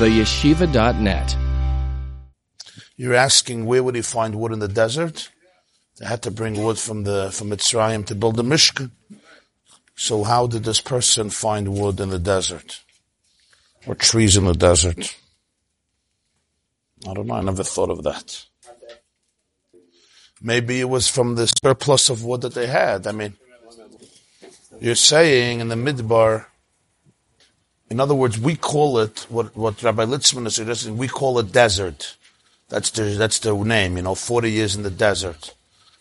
theyeshiva.net. You're asking where would he find wood in the desert? They had to bring wood from the from Mitzrayim to build the Mishkan. So how did this person find wood in the desert? Or trees in the desert? I don't know, I never thought of that. Maybe it was from the surplus of wood that they had. I mean, you're saying in the midbar, in other words, we call it, what, what Rabbi Litzman is suggesting, we call it desert. That's the, that's the name, you know, 40 years in the desert.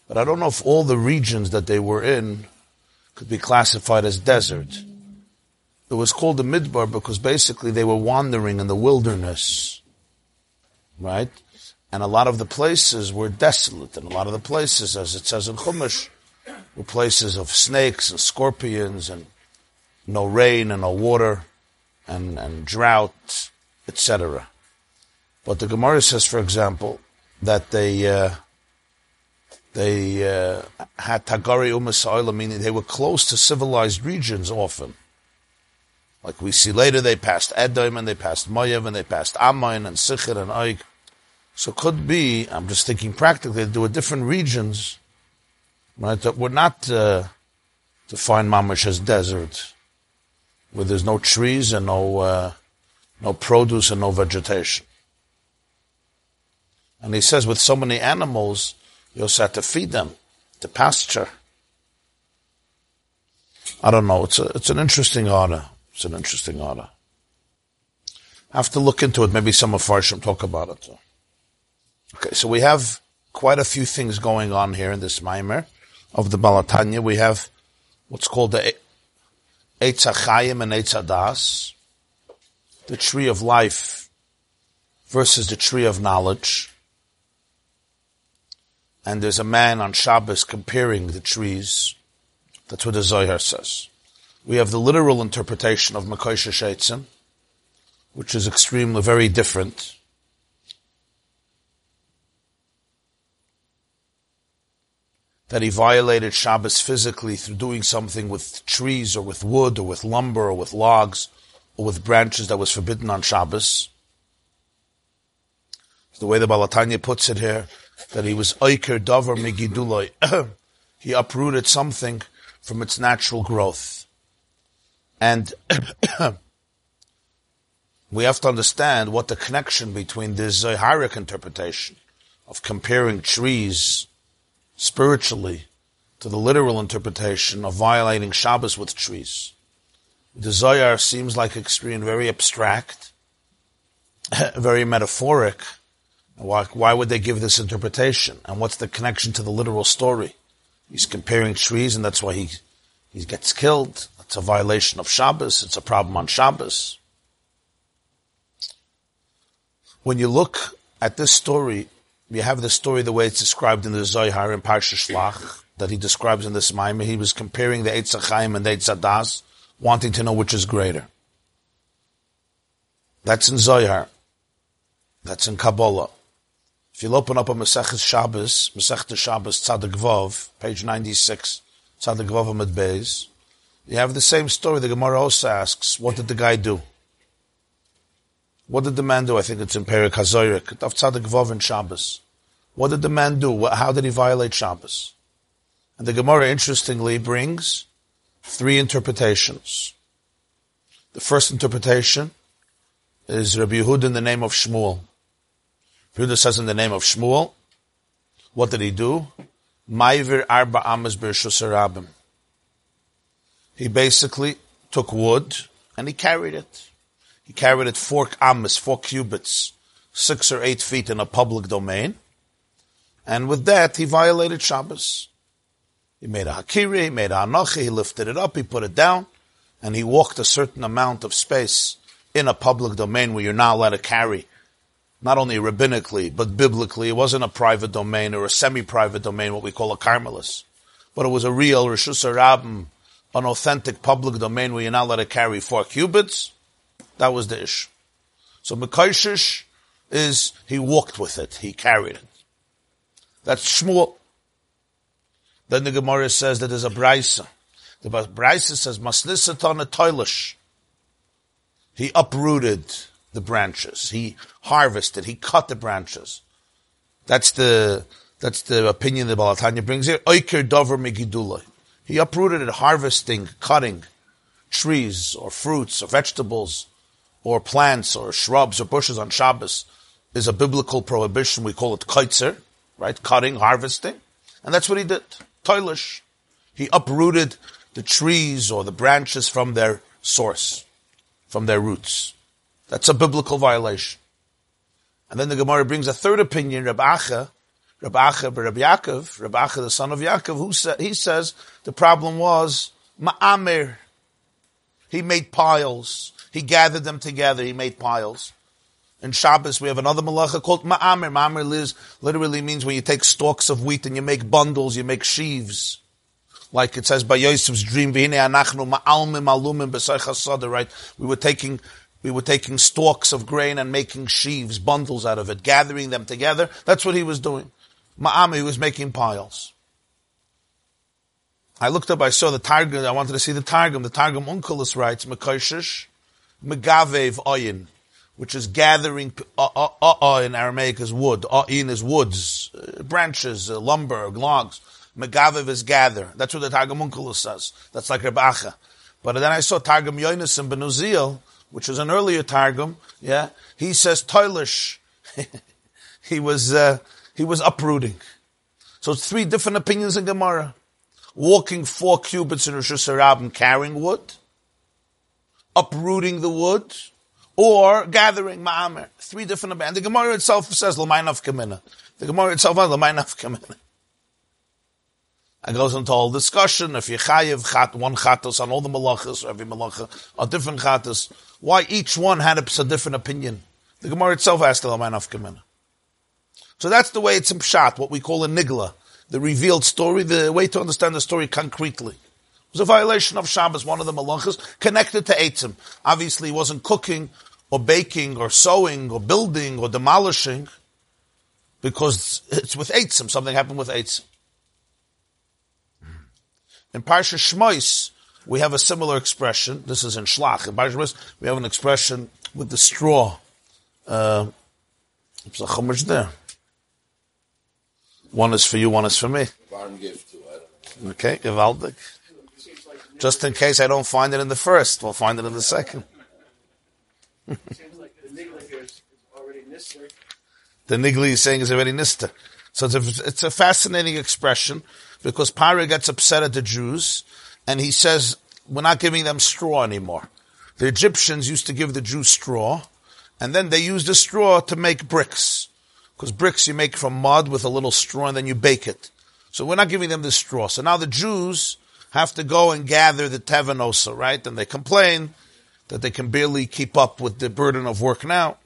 But I don't know if all the regions that they were in could be classified as desert. It was called the Midbar because basically they were wandering in the wilderness. Right? And a lot of the places were desolate, and a lot of the places, as it says in Chumash, were places of snakes and scorpions and no rain and no water and, and drought, etc. But the Gemara says, for example, that they uh, they uh, had Tagari Umasa'ila, meaning they were close to civilized regions often. Like we see later, they passed Edom and they passed Moav and they passed Ammon and Sichir and Oig. So could be, I'm just thinking practically, there were different regions, right, that were not uh, defined mamash as desert, where there's no trees and no, uh, no produce and no vegetation. And he says with so many animals, you also have to feed them, to pasture. I don't know. It's a, it's an interesting order. It's an interesting order. I have to look into it. Maybe some of Farsham talk about it. Too. Okay, so we have quite a few things going on here in this Maimer of the Baal HaTanya. We have what's called the Eitz HaChayim and Eitz HaDas, the tree of life versus the tree of knowledge and there's a man on Shabbos comparing the trees. That's what the Zohar says. We have the literal interpretation of Mekoshesh Eitzim, which is extremely very different. That he violated Shabbos physically through doing something with trees or with wood or with lumber or with logs or with branches that was forbidden on Shabbos. The way the Baal HaTanya puts it here, that he was oiker davar megiduloi. he uprooted something from its natural growth. And we have to understand what the connection between this Zoharic interpretation of comparing trees spiritually to the literal interpretation of violating Shabbos with trees. The Zohar seems like extreme, very abstract, very metaphoric, why, why would they give this interpretation? And what's the connection to the literal story? He's comparing trees and that's why he, he gets killed. It's a violation of Shabbos. It's a problem on Shabbos. When you look at this story, you have the story the way it's described in the Zohar in Parsha Shlach, that he describes in this Maimah. He was comparing the Eitz HaChaim and the Eitz HaDas, wanting to know which is greater. That's in Zohar. That's in Kabbalah. If you'll open up a Masechus Shabbos, Masechta Shabbos Tzadik Vov, page 96, Tzadik Vov Amid Beis, you have the same story. The Gemara also asks, what did the guy do? What did the man do? I think it's in Perik HaZoyrik, of Tzadik Vov in Shabbos. What did the man do? How did he violate Shabbos? And the Gemara interestingly brings three interpretations. The first interpretation is Rabbi Yehud in the name of Shmuel. Yehuda says in the name of Shmuel, what did he do? Maivir arba amas He basically took wood and he carried it. He carried it four amas, four cubits, six or eight feet in a public domain. And with that, he violated Shabbos. He made a hakiri, he made a hanachi, he lifted it up, he put it down, and he walked a certain amount of space in a public domain where you're not allowed to carry not only rabbinically, but biblically. It wasn't a private domain or a semi-private domain, what we call a carmelis. But it was a real Rishus Rabbim, an authentic public domain where you're not allowed to carry four cubits. That was the issue. So Mekaishish is, he walked with it, he carried it. That's Shmuel. Then the Gemara says that there's a Braisa. The Braisa says, Masnisatan toilish. He uprooted the branches. He harvested, he cut the branches. That's the, that's the opinion that Baal HaTanya brings here. Oiker dover megidulai. He uprooted it, harvesting, cutting trees or fruits or vegetables or plants or shrubs or bushes on Shabbos is a biblical prohibition. We call it kaitzer, right? Cutting, harvesting. And that's what he did. Toilish. He uprooted the trees or the branches from their source, from their roots. That's a biblical violation. And then the Gemara brings a third opinion, Reb Acha, Reb Acha, Reb Yaakov, Reb Acha, the son of Yaakov, who sa- he says the problem was Ma'amir. He made piles. He gathered them together. He made piles. In Shabbos, we have another malacha called Ma'amir. Ma'amir literally means when you take stalks of wheat and you make bundles, you make sheaves. Like it says by Yosef's dream, right? We were taking, we were taking stalks of grain and making sheaves, bundles out of it, gathering them together. That's what he was doing. Ma'amir was making piles. I looked up, I saw the Targum, I wanted to see the Targum. The Targum Onkelos writes, Mekoshish, Megavev Oyin which is gathering, uh, in Aramaic is wood, uh, in is woods, uh, branches, uh, lumber, logs. Megavev is gather. That's what the Targum Onkelos says. That's like Rebacha. But then I saw Targum Yonason ben Uziel, which is an earlier Targum, yeah, he says toilish. he was, uh, he was uprooting. So it's three different opinions in Gemara. Walking four cubits in Rishus HaRabbim and carrying wood, uprooting the wood, or gathering ma'amer. Three different and the Gemara itself says l'maynaf kamina. The Gemara itself says l'maynaf kamina. And goes into all discussion if you chayiv chat one chatos on all the malachas, or every malacha, or different chatos, why each one had a, a different opinion. The Gemara itself asked l'maynaf kamina. So that's the way it's in pshat, what we call a nigla, the revealed story, the way to understand the story concretely. It was a violation of Shabbos, one of the malachas, connected to Eitzim. Obviously, he wasn't cooking or baking or sewing or building or demolishing because it's with Eitzim. Something happened with Eitzim. In Parsha Shmois, we have a similar expression. This is in Shlach. In Parsha Shmois, we have an expression with the straw. Uh, it's a chumash there. One is for you, one is for me. Okay, Givaldik. Just in case I don't find it in the first, we'll find it in the second. the nigli is saying is already nista. So it's a, it's a fascinating expression because Paro gets upset at the Jews and he says, we're not giving them straw anymore. The Egyptians used to give the Jews straw and then they used the straw to make bricks. Because bricks you make from mud with a little straw and then you bake it. So we're not giving them the straw. So now the Jews have to go and gather the tevanosa, right? And they complain that they can barely keep up with the burden of work now.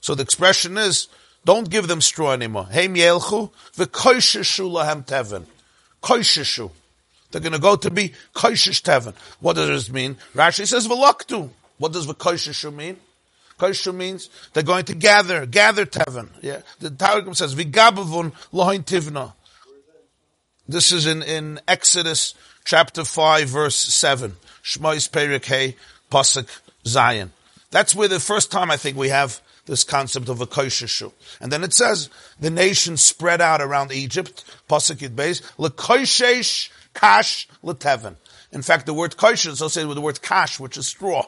So the expression is, don't give them straw anymore. Hey mielchu, v'koisheshu lahem teven. Koisheshu. They're going to go to be koishesh teven. What does this mean? Rashi says v'laktu. What does v'koisheshu mean? Koishu means they're going to gather, gather teven. Yeah. The Targum says v'gabavun lohin tivna. This is in, in Exodus chapter 5 verse 7. Shmois Perik Hey Pasuk Zion. That's where the first time I think we have this concept of a koisheshu. And then it says, the nation spread out around Egypt, Pasuk Yid Beis, lekoishesh kash leteven. In fact, the word koish is associated with the word kash, which is straw.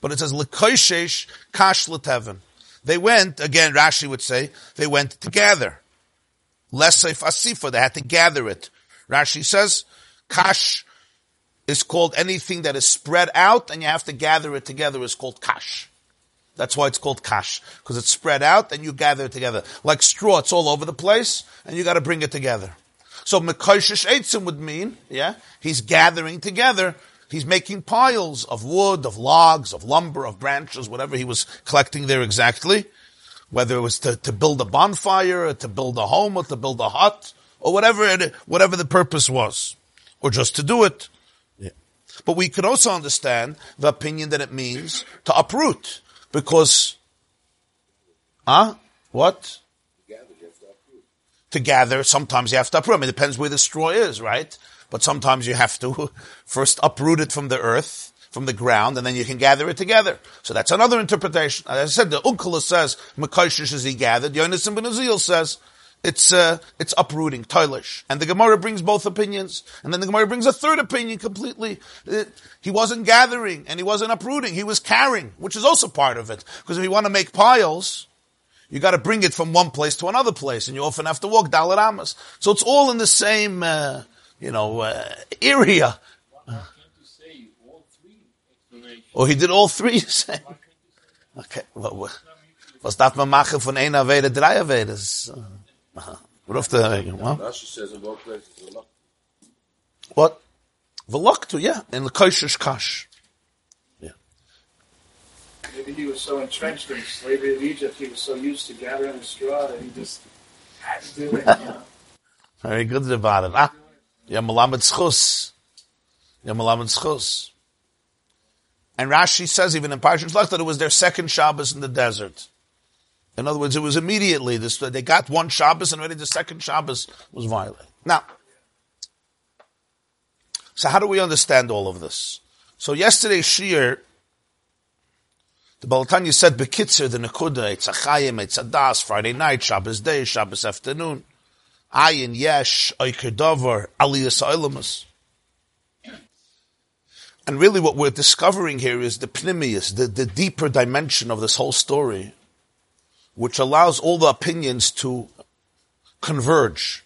But it says lekoishesh kash leteven. They went, again, Rashi would say, they went together. Lesef asifa, they had to gather it. Rashi says, kash is called anything that is spread out and you have to gather it together is called kash. That's why it's called kash, because it's spread out and you gather it together. Like straw, it's all over the place and you gotta bring it together. So Mekoshish Eitzim would mean, yeah, he's gathering together, he's making piles of wood, of logs, of lumber, of branches, whatever he was collecting there exactly. Whether it was to, to build a bonfire, or to build a home, or to build a hut, or whatever it, whatever the purpose was. Or just to do it. But we could also understand the opinion that it means to uproot, because, huh? What? To gather, sometimes you have to uproot. I mean, it depends where the straw is, right? But sometimes you have to first uproot it from the earth, from the ground, and then you can gather it together. So that's another interpretation. As I said, the Onkelos says, Mekoshish is he gathered. Yonason ben Uziel says, it's, uh, it's uprooting, toilish. And the Gemara brings both opinions. And then the Gemara brings a third opinion completely. Uh, he wasn't gathering and he wasn't uprooting. He was carrying, which is also part of it. Because if you want to make piles, you got to bring it from one place to another place, and you often have to walk Dalit Amas. So it's all in the same, uh, you know, uh, area. Or he did all three, you say? Okay, well, was that man machen von einer Aveda drei? What the, what? Veloktu, yeah, in the Koshish Kash. Yeah. Maybe he was so entrenched in slavery of Egypt, he was so used to gathering the straw that he just had to do it. You know? Very good about it. Ah, yeah, Malamed Schus. Yeah, Malamed Schus. And Rashi says even in Parshat Shlach that it was their second Shabbos in the desert. In other words, it was immediately this. They got one Shabbos and already the second Shabbos was violated. Now, so how do we understand all of this? So yesterday's Shir the Baal HaTanya said Bekitzer, the Nekuda, it's a Chayim, it's a Das, Friday night, Shabbos day, Shabbos afternoon. Ayin, Yesh, Oiker Dover, Aliyas Oilamus. And really what we're discovering here is the pnimius, the, the deeper dimension of this whole story, which allows all the opinions to converge.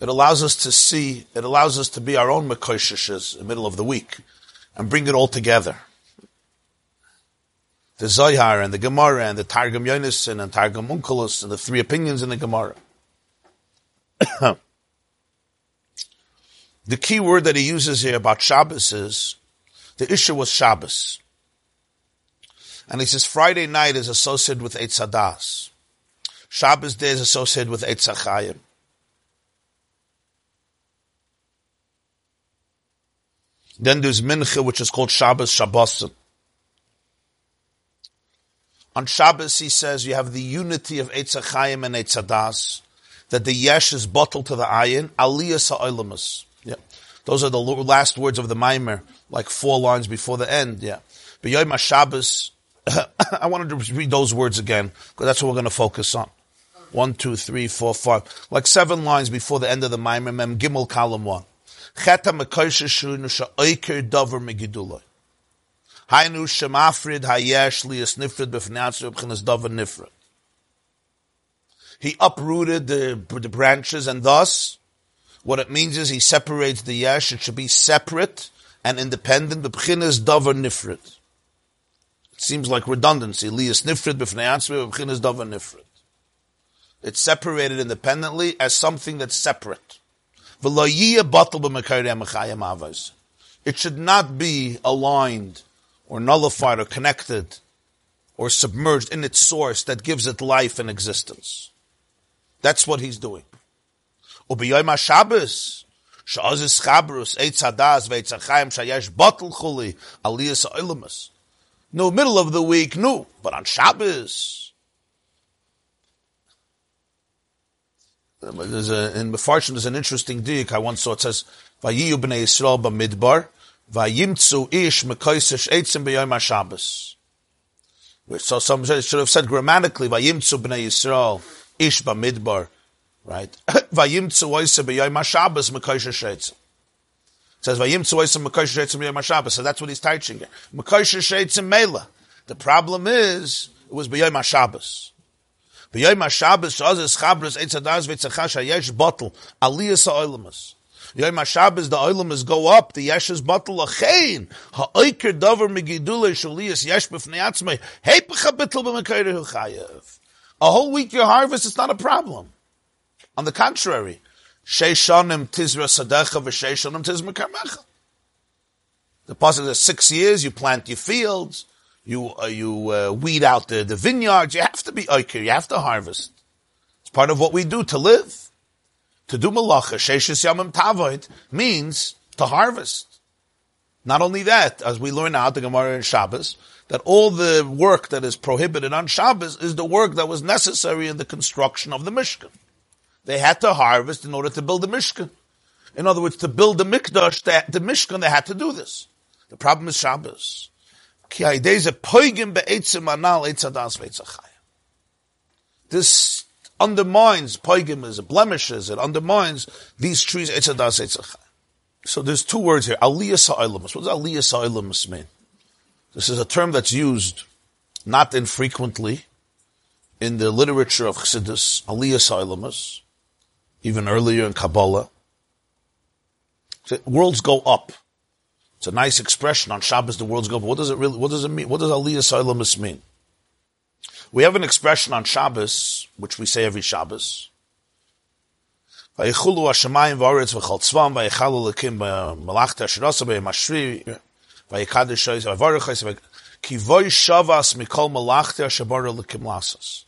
It allows us to see, it allows us to be our own Mekosheshes in the middle of the week and bring it all together the Zohar and the Gemara and the Targum Yonason and Targum Onkelos and the three opinions in the Gemara. the key word that he uses here about Shabbos is the issue was Shabbos. And he says Friday night is associated with Eitz Hadas. Shabbos day is associated with Eitz Achayim. Then there's Mincha, which is called Shabbos Shabbosim. On Shabbos, he says you have the unity of Eitz Chaim and Eitz Hadas, that the yesh is bottled to the ayin, aliyah sa'olamus. Yeah. Those are the last words of the Maimer, like four lines before the end. Yeah. But Yom Shabbos, I wanted to read those words again, because that's what we're going to focus on. One, two, three, four, five. Like seven lines before the end of the Maimer, Mem Gimel column one. Dover megiduloi. Hainu shemafrid hayesh liyas nifrid davar nifrid. He uprooted the, the branches and thus, what it means is he separates the yesh, it should be separate and independent, b'chinas davar nifrid. Seems like redundancy. Liyas b'fnatzu b'chinas nifrid. It's separated independently as something that's separate. It should not be aligned or nullified or connected or submerged in its source that gives it life and existence. That's what he's doing. Ubiyom No, middle of the week, no. But on Shabbos, um, there's a, in Mefarshim, there's an interesting dig I once saw. It says, Vayiyu b'nei Yisrael b'midbar, Vayimtzu ish mekoisish eitzim b'yom HaShabbos. So some should have said grammatically, Vayimtzu b'nei Yisrael ish b'midbar, right? Vayimtzu oisa b'yom HaShabbos mekoisish eitzim. Says Vayimtzu oisa mekoisish eitzim b'yom HaShabbos. So that's what he's teaching here. Mekoisish eitzim mela. The problem is, it was b'yom HaShabbos. B'yom HaShabbos, shazis chabris eitzadas v'etzachash hayesh bottle, aliyas ha'olamas. Yom HaShabbos, the oilum go up, the yesh is batal achein. Ha'oiker dover megidule shaliyas yesh b'fnei atzmei. Heipacha bittel b'mekayre chayev. A whole week your harvest is not a problem. On the contrary, sheishonim tizra sadecha v'sheishonim tizra karmecha. The pasuk says six years, you plant your fields, you uh, you uh, weed out the, the vineyards, you have to be oiker, you have to harvest. It's part of what we do to live. To do malacha, sheshes yamim tavoid, means to harvest. Not only that, as we learn out the Gemara in Shabbos, that all the work that is prohibited on Shabbos is the work that was necessary in the construction of the Mishkan. They had to harvest in order to build the Mishkan. In other words, to build the Mikdash, the, Mishkan, they had to do this. The problem is Shabbos. This undermines, poigim is blemishes, it undermines these trees. So there's two words here, aliyah sa'ilamus. What does aliyah sa'ilamus mean? This is a term that's used not infrequently in the literature of Chassidus, aliyah sa'ilamus, even earlier in Kabbalah. Worlds go up. It's a nice expression on Shabbos, the worlds go up. What does it really, what does it mean? What does aliyah sa'ilamus mean? We have an expression on Shabbos, which we say every Shabbos. Vayichulu hashemayim v'aretz v'chal tzvam, vayichalu lekim b'malachta shirasa b'yamashri, vayikadish v'avaruchais, ki voy shavas mikol malachta shabara lekim lasas.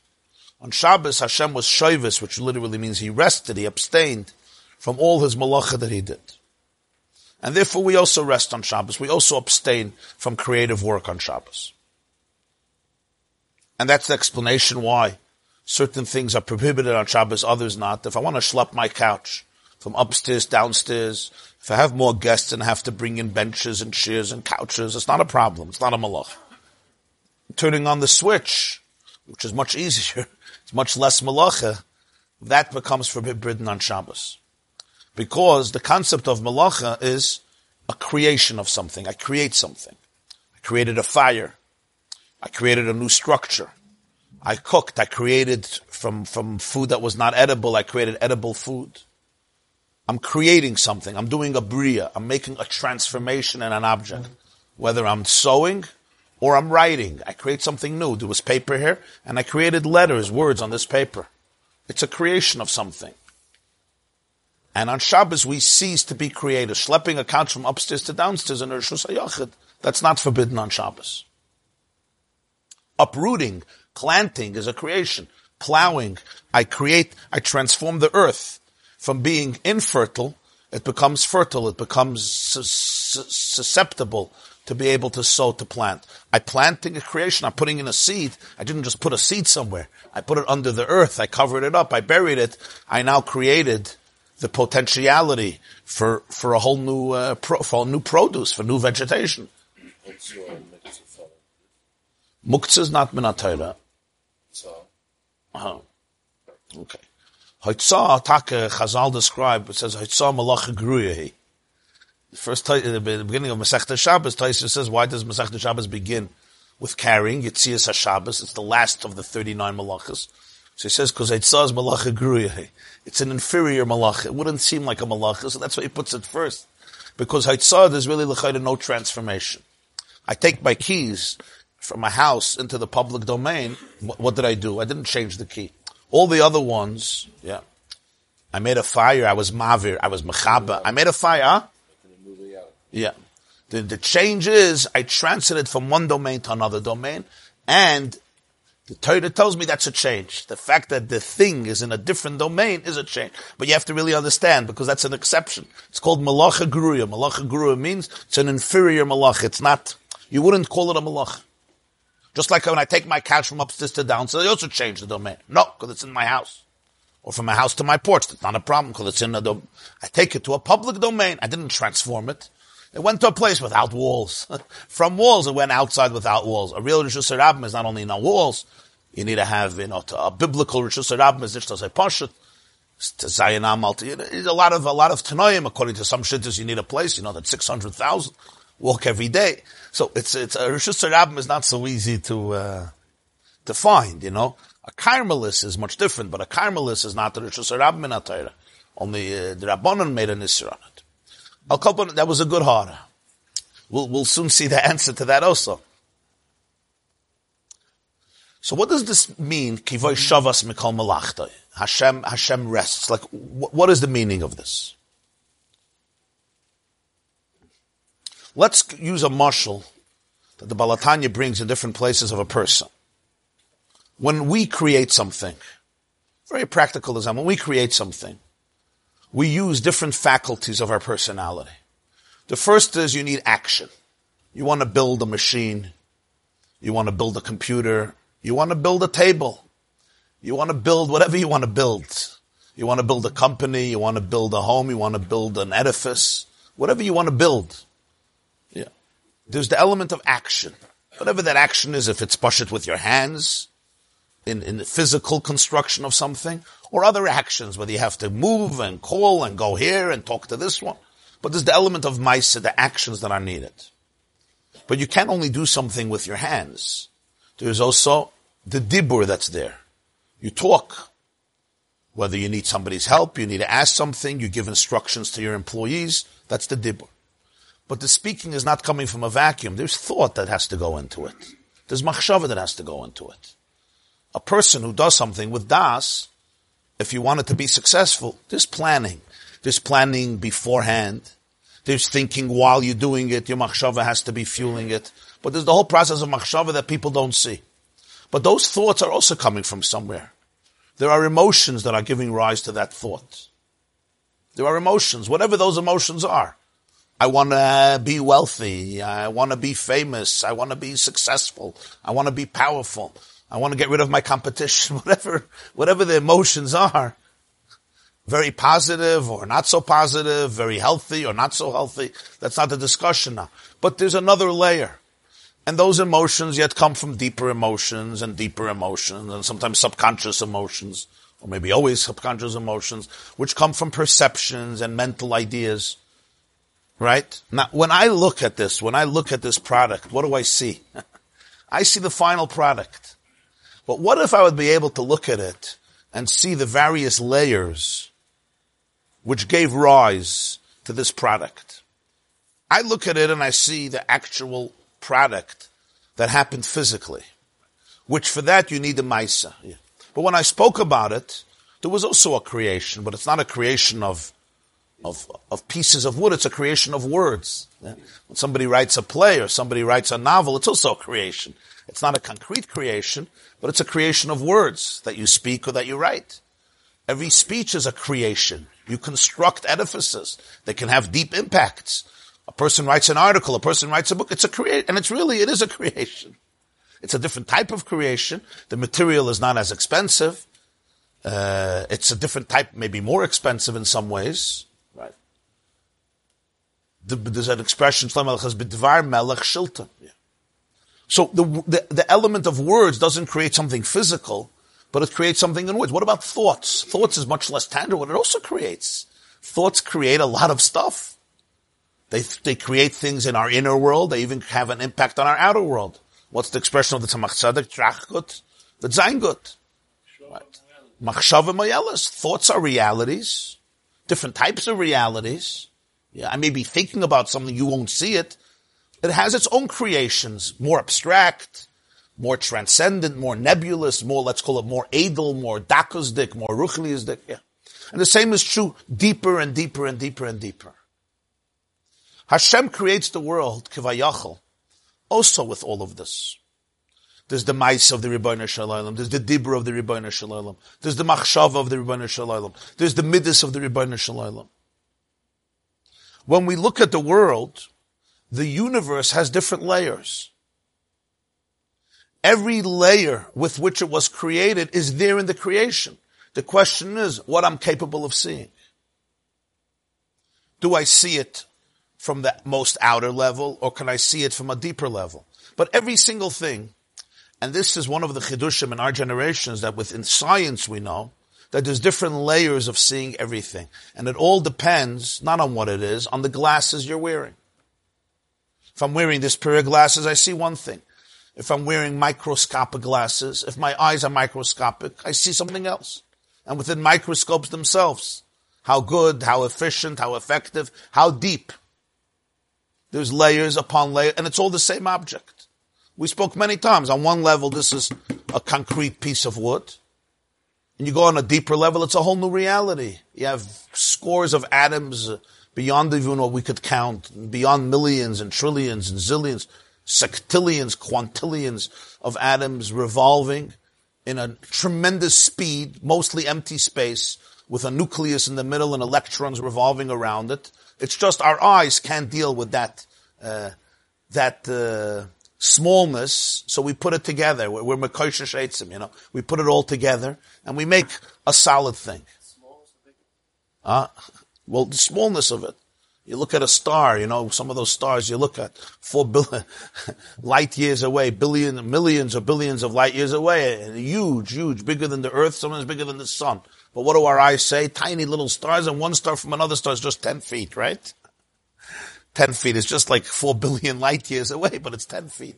On Shabbos, Hashem was shoyvis, which literally means he rested, he abstained from all his malacha that he did. And therefore we also rest on Shabbos. We also abstain from creative work on Shabbos. And that's the explanation why certain things are prohibited on Shabbos, others not. If I want to schlep my couch from upstairs, downstairs, if I have more guests and I have to bring in benches and chairs and couches, it's not a problem. It's not a malach. Turning on the switch, which is much easier, much less malacha, that becomes forbidden on Shabbos. Because the concept of malacha is a creation of something. I create something. I created a fire. I created a new structure. I cooked. I created from, from food that was not edible. I created edible food. I'm creating something. I'm doing a bria. I'm making a transformation in an object. Whether I'm sewing or I'm writing. I create something new. There was paper here and I created letters, words on this paper. It's a creation of something. And on Shabbos, we cease to be creative. Schlepping a couch from upstairs to downstairs in Rishus HaYachid, that's not forbidden on Shabbos uprooting, planting is a creation. Plowing, I create, I transform the earth from being infertile, it becomes fertile, it becomes susceptible to be able to sow, to plant. I planting a creation, I'm putting in a seed. I didn't just put a seed somewhere. I put it under the earth, I covered it up, I buried it. I now created the potentiality for, for a whole new, uh, pro, for new produce, for new vegetation. Muktzah is not min Torah. So. Uh-huh. Okay. Hoitzah, Taka, Chazal describe, it says, Hoitzah malach gruyahi. The first, uh, the beginning of Masechta Shabbos, Taisa says, why does Masechta Shabbos begin with carrying Yitzias HaShabbos? It's the last of the 39 malachas. So he says, because Hoitzah is malach gruyahi. It's an inferior malach. It wouldn't seem like a malach, so that's why he puts it first. Because Hoitzah, there's really no transformation. I take my keys, from my house into the public domain, what, what, did I do? I didn't change the key. All the other ones, yeah. I made a fire, I was mavir, I was mechaba, I made a fire, huh? Yeah. The, the change is, I transited from one domain to another domain, and the Torah tells me that's a change. The fact that the thing is in a different domain is a change. But you have to really understand, because that's an exception. It's called malacha gruya. Malacha gruya means it's an inferior malach. It's not, you wouldn't call it a malach. Just like when I take my couch from upstairs to downstairs, I also change the domain. No, because it's in my house. Or from my house to my porch. That's not a problem because it's in the domain. I take it to a public domain. I didn't transform it. It went to a place without walls. from walls, it went outside without walls. A real Rishus Rabbim is not only no walls, you need to have, you know, a biblical Rishus Rabbim is just as a Pashat. To Amal, a lot of, a lot of Tanoim, according to some shittas, you need a place, you know, that 600,000 walk every day. So it's, it's, a Rishus HaRabbim is not so easy to, uh, to find, you know. A Carmelis is much different, but a Carmelis is not the Rishus HaRabbim in Atayra. Only uh, the Rabbanon made an Isra on it. That was a good hara. We'll, we'll soon see the answer to that also. So what does this mean? Kivoy shavas mikol malachta. Hashem, Hashem rests. Like, wh- what is the meaning of this? Let's use a marshal that the Baal HaTanya brings in different places of a person. When we create something, very practical example, when we create something, we use different faculties of our personality. The first is you need action. You want to build a machine. You want to build a computer. You want to build a table. You want to build whatever you want to build. You want to build a company. You want to build a home. You want to build an edifice. Whatever you want to build. Yeah. There's the element of action. Whatever that action is, if it's push it with your hands, in, in the physical construction of something, or other actions, whether you have to move and call and go here and talk to this one. But there's the element of mice, the actions that are needed. But you can't only do something with your hands. There's also the dibur that's there. You talk. Whether you need somebody's help, you need to ask something, you give instructions to your employees, that's the dibur. But the speaking is not coming from a vacuum. There's thought that has to go into it. There's machshava that has to go into it. A person who does something with das, if you want it to be successful, there's planning. There's planning beforehand. There's thinking while you're doing it. Your machshava has to be fueling it. But there's the whole process of machshava that people don't see. But those thoughts are also coming from somewhere. There are emotions that are giving rise to that thought. There are emotions, whatever those emotions are. I want to be wealthy. I want to be famous. I want to be successful. I want to be powerful. I want to get rid of my competition. Whatever, whatever the emotions are, very positive or not so positive, very healthy or not so healthy. That's not the discussion now. But there's another layer. And those emotions yet come from deeper emotions and deeper emotions and sometimes subconscious emotions, or maybe always subconscious emotions, which come from perceptions and mental ideas. Right? Now, when I look at this, when I look at this product, what do I see? I see the final product. But what if I would be able to look at it and see the various layers which gave rise to this product? I look at it and I see the actual product that happened physically, which for that you need a Maisa. But when I spoke about it, there was also a creation, but it's not a creation of, of, of pieces of wood, it's a creation of words. Yeah. When somebody writes a play or somebody writes a novel, it's also a creation. It's not a concrete creation, but it's a creation of words that you speak or that you write. Every speech is a creation. You construct edifices that can have deep impacts. A person writes an article, a person writes a book. It's a create, and it's really, it is a creation. It's a different type of creation. The material is not as expensive. Uh, it's a different type, maybe more expensive in some ways. Right. The, there's an expression, b'dvar melech shilton. So the, the, the element of words doesn't create something physical, but it creates something in words. What about thoughts? Thoughts is much less tangible. What it also creates. Thoughts create a lot of stuff. They, they create things in our inner world. They even have an impact on our outer world. What's the expression of the Tzemach Tzedek? Trachgut, the Zaingut. Mayelis. Thoughts are realities. Different types of realities. Yeah, I may be thinking about something, you won't see it. It has its own creations, more abstract, more transcendent, more nebulous, more, let's call it more edel, more dakosdik, more ruchliisdik. Yeah. And the same is true deeper and deeper and deeper and deeper. Hashem creates the world, kivayachal, also with all of this. There's the mice of the Ribbono Shel Olam. There's the dibra of the Ribbono Shel Olam. There's the machshava of the Ribbono Shel Olam. There's the midas of the Ribbono Shel Olam. When we look at the world, the universe has different layers. Every layer with which it was created is there in the creation. The question is what I'm capable of seeing. Do I see it from the most outer level or can I see it from a deeper level? But every single thing, and this is one of the chidushim in our generations that within science we know that there's different layers of seeing everything. And it all depends, not on what it is, on the glasses you're wearing. If I'm wearing this pair of glasses, I see one thing. If I'm wearing microscopic glasses, if my eyes are microscopic, I see something else. And within microscopes themselves, how good, how efficient, how effective, how deep. There's layers upon layers, and it's all the same object. We spoke many times. On one level, this is a concrete piece of wood. And you go on a deeper level, it's a whole new reality. You have scores of atoms beyond even what we could count, beyond millions and trillions and zillions, sextillions, quintillions of atoms revolving in a tremendous speed, mostly empty space, with a nucleus in the middle and electrons revolving around it. It's just our eyes can't deal with that, uh, that, uh, smallness, so we put it together. We're, we're Mekosha you know. We put it all together and we make a solid thing. Uh, well, the smallness of it. You look at a star, you know, some of those stars you look at, four billion light years away, billion, millions or billions of light years away, and huge, huge, bigger than the earth, sometimes bigger than the sun. But what do our eyes say? Tiny little stars, and one star from another star is just 10 feet, right? 10 feet is just like 4 billion light years away, but it's 10 feet.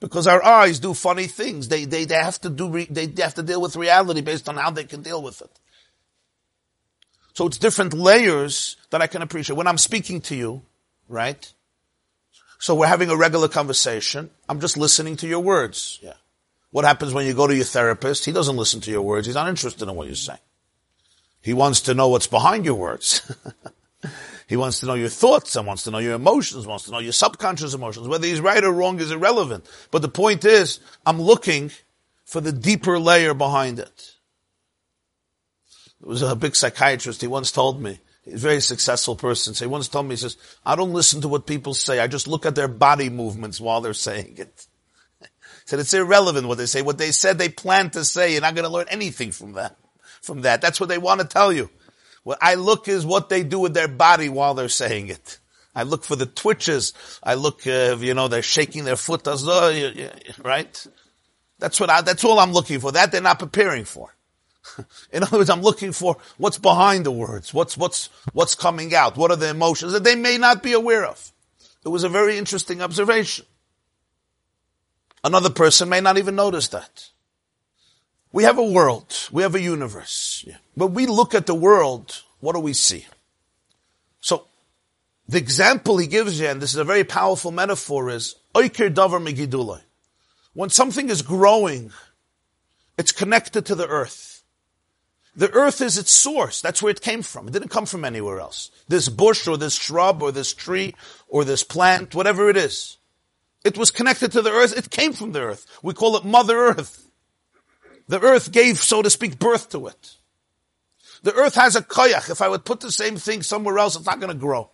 Because our eyes do funny things. They, they, they have to do, re, they have to deal with reality based on how they can deal with it. So it's different layers that I can appreciate. When I'm speaking to you, right? So we're having a regular conversation. I'm just listening to your words. Yeah. What happens when you go to your therapist? He doesn't listen to your words. He's not interested in what you're saying. He wants to know what's behind your words. he wants to know your thoughts and wants to know your emotions, wants to know your subconscious emotions. Whether he's right or wrong is irrelevant. But the point is, I'm looking for the deeper layer behind it. There was a big psychiatrist, he once told me, he's a very successful person, so he once told me, he says, I don't listen to what people say, I just look at their body movements while they're saying it. he said, it's irrelevant what they say. What they said they plan to say, you're not going to learn anything from that. From that. That's what they want to tell you. What I look is what they do with their body while they're saying it. I look for the twitches. I look, uh, you know, they're shaking their foot as though, right? That's what I, that's all I'm looking for. That they're not preparing for. In other words, I'm looking for what's behind the words, what's, what's, what's coming out, what are the emotions that they may not be aware of. It was a very interesting observation. Another person may not even notice that. We have a world, we have a universe. Yeah. But we look at the world, what do we see? So, the example he gives you, and this is a very powerful metaphor, is Oiker Davar Megidulai. When something is growing, it's connected to the earth. The earth is its source. That's where it came from. It didn't come from anywhere else. This bush or this shrub or this tree or this plant, whatever it is. It was connected to the earth. It came from the earth. We call it Mother Earth. The earth gave, so to speak, birth to it. The earth has a koyach. If I would put the same thing somewhere else, it's not going to grow.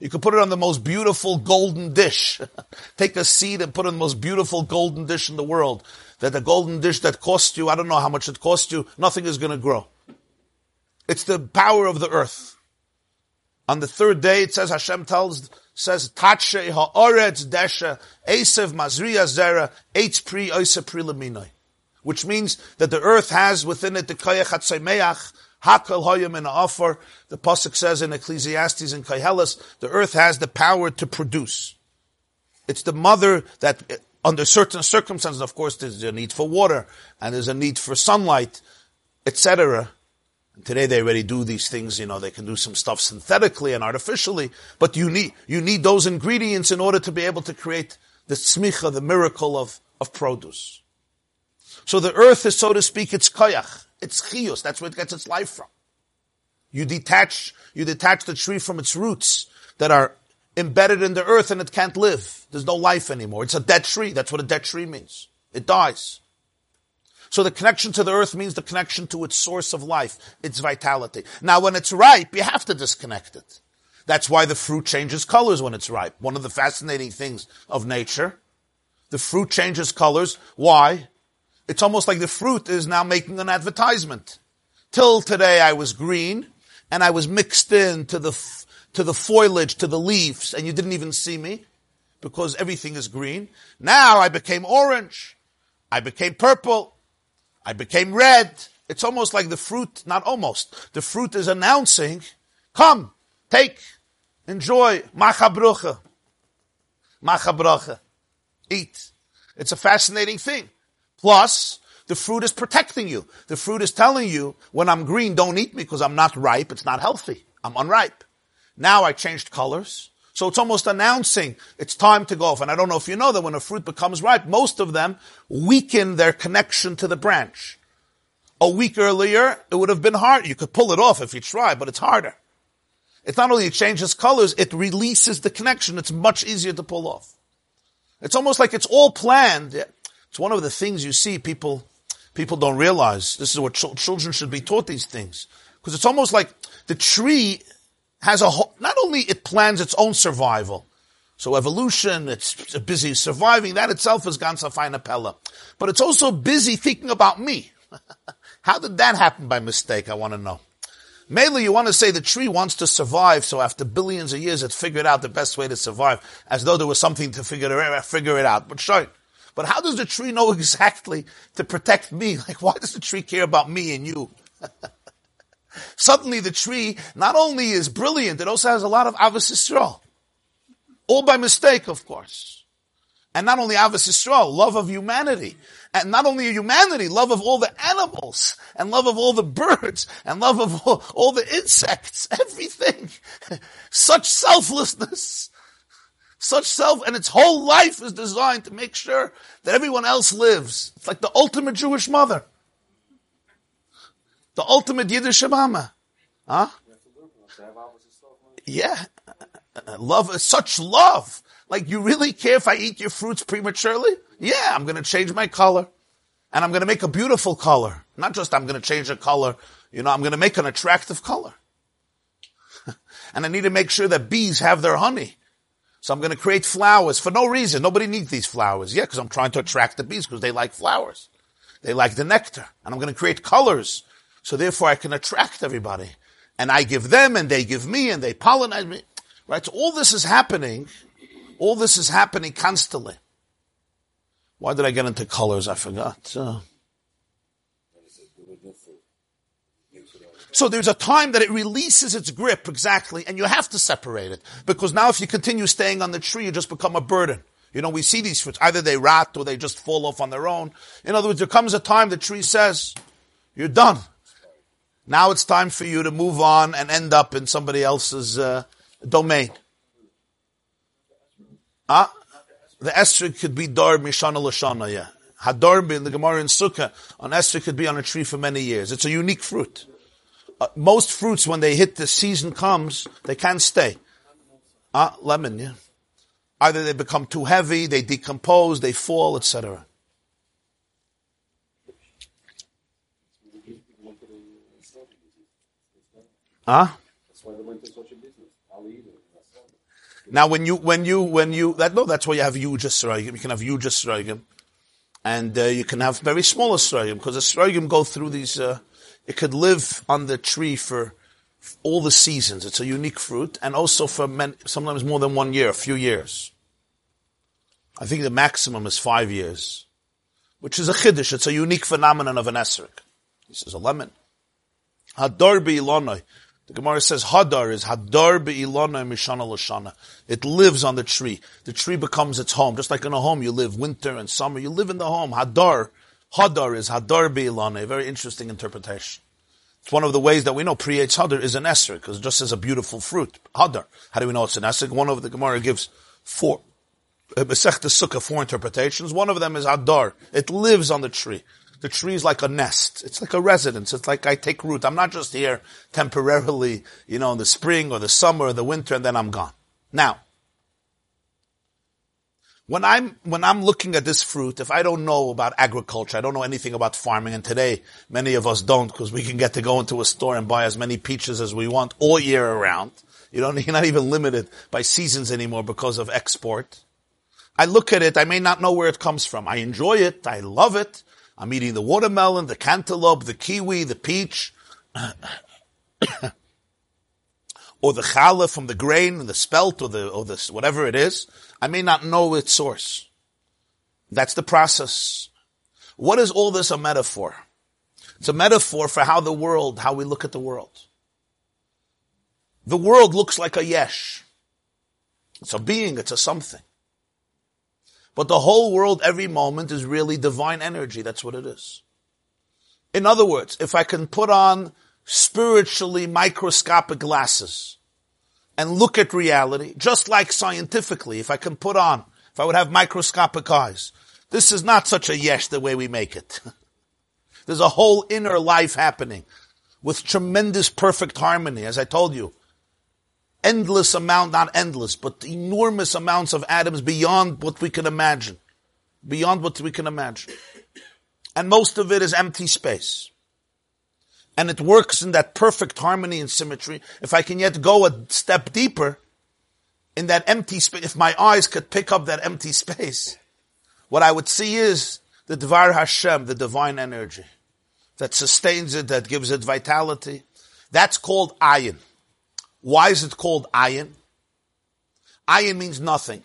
You could put it on the most beautiful golden dish. Take a seed and put it on the most beautiful golden dish in the world. That the golden dish that cost you, I don't know how much it cost you, nothing is going to grow. It's the power of the earth. On the third day, it says Hashem tells says Tatshe ha'oretz desha esev mazriya zera eitz pri oisa pri which means that the earth has within it the koyach hatzaymeach hakol hoyim in offer. The pasuk says in Ecclesiastes and Koheles, the earth has the power to produce. It's the mother that, under certain circumstances, of course, there's a need for water and there's a need for sunlight, etc. Today they already do these things, you know, they can do some stuff synthetically and artificially, but you need, you need those ingredients in order to be able to create the smicha, the miracle of, of produce. So the earth is, so to speak, it's koyach, it's chiyus, that's where it gets its life from. You detach, you detach the tree from its roots that are embedded in the earth and it can't live. There's no life anymore. It's a dead tree. That's what a dead tree means. It dies. So the connection to the earth means the connection to its source of life, its vitality. Now when it's ripe, you have to disconnect it. That's why the fruit changes colors when it's ripe. One of the fascinating things of nature. The fruit changes colors. Why? It's almost like the fruit is now making an advertisement. Till today I was green and I was mixed in to the, to the foliage, to the leaves, and you didn't even see me because everything is green. Now I became orange. I became purple. I became red. It's almost like the fruit, not almost, the fruit is announcing, come, take, enjoy, machabrucha. Machabrucha. Eat. It's a fascinating thing. Plus, the fruit is protecting you. The fruit is telling you, when I'm green, don't eat me because I'm not ripe. It's not healthy. I'm unripe. Now I changed colors. So it's almost announcing it's time to go off. And I don't know if you know that when a fruit becomes ripe, most of them weaken their connection to the branch. A week earlier, it would have been hard. You could pull it off if you try, but it's harder. It's not only it changes colors, it releases the connection. It's much easier to pull off. It's almost like it's all planned. It's one of the things you see people, people don't realize. This is what ch- children should be taught these things. Because it's almost like the tree has a whole, not only it plans its own survival, so evolution, it's busy surviving, that itself is ganza fine pella. But it's also busy thinking about me. How did that happen by mistake? I want to know. Mainly you want to say the tree wants to survive, so after billions of years it figured out the best way to survive, as though there was something to figure figure it out. But sure. But how does the tree know exactly to protect me? Like, why does the tree care about me and you? Suddenly the tree not only is brilliant, it also has a lot of Ahavas Yisrael. All by mistake, of course. And not only Ahavas Yisrael, love of humanity. And not only humanity, love of all the animals, and love of all the birds, and love of all, all the insects, everything. Such selflessness. Such self, and its whole life is designed to make sure that everyone else lives. It's like the ultimate Jewish mother. The ultimate Yiddish mama. Huh? Yeah. Love, such love. Like you really care if I eat your fruits prematurely? Yeah, I'm gonna change my color. And I'm gonna make a beautiful color. Not just I'm gonna change the color, you know, I'm gonna make an attractive color. and I need to make sure that bees have their honey. So I'm going to create flowers for no reason. Nobody needs these flowers. Yeah, because I'm trying to attract the bees because they like flowers. They like the nectar. And I'm going to create colors so therefore I can attract everybody. And I give them and they give me and they pollinize me. Right? So all this is happening. All this is happening constantly. Why did I get into colors? I forgot. Uh, so there's a time that it releases its grip exactly, and you have to separate it. Because now if you continue staying on the tree, you just become a burden. You know, we see these fruits, either they rot or they just fall off on their own. In other words, there comes a time the tree says, you're done. Now it's time for you to move on and end up in somebody else's uh, domain. Ah, the esrog could be dar mishana l'shana, yeah. Hadar in the Gemara in Sukkah on esrog could be on a tree for many years. It's a unique fruit. Uh, most fruits, when they hit the season comes, they can't stay. Ah, lemon, yeah. Either they become too heavy, they decompose, they fall, etc. Huh? Such business. Now, when you, when you, when you, that, no, that's why you have huge esrogim. You can have huge esrogim. And, uh, you can have very small esrogim, because esrogim go through these, uh, it could live on the tree for all the seasons. It's a unique fruit, and also for many, sometimes more than one year, a few years. I think the maximum is five years, which is a chiddush. It's a unique phenomenon of an esrog. This is a lemon. Hadar bi the Gemara says Hadar is Hadar be'ilana mishana l'shana. It lives on the tree. The tree becomes its home. Just like in a home, you live winter and summer. You live in the home. Hadar, Hadar is Hadar be'ilana. A very interesting interpretation. It's one of the ways that we know creates Hadar is an Esser, because it just as a beautiful fruit. Hadar. How do we know it's an Esser? One of the Gemara gives four, uh, Masech Sukkah, four interpretations. One of them is Hadar. It lives on the tree. The tree is like a nest. It's like a residence. It's like I take root. I'm not just here temporarily, you know, in the spring or the summer or the winter and then I'm gone. Now, when I'm, when I'm looking at this fruit, if I don't know about agriculture, I don't know anything about farming, and today many of us don't because we can get to go into a store and buy as many peaches as we want all year around. You don't, you're not even limited by seasons anymore because of export. I look at it, I may not know where it comes from. I enjoy it, I love it, I'm eating the watermelon, the cantaloupe, the kiwi, the peach, or the challah from the grain, and the spelt, or the, or the, whatever it is. I may not know its source. That's the process. What is all this a metaphor? It's a metaphor for how the world, how we look at the world. The world looks like a yesh. It's a being, it's a something. But the whole world every moment is really divine energy. That's what it is. In other words, if I can put on spiritually microscopic glasses and look at reality, just like scientifically, if I can put on, if I would have microscopic eyes, this is not such a yesh the way we make it. There's a whole inner life happening with tremendous perfect harmony, as I told you endless amount, not endless, but enormous amounts of atoms beyond what we can imagine. Beyond what we can imagine. And most of it is empty space. And it works in that perfect harmony and symmetry. If I can yet go a step deeper in that empty space, if my eyes could pick up that empty space, what I would see is the Dvar Hashem, the divine energy that sustains it, that gives it vitality, That's called ayin. Why is it called ayin? Ayin means nothing.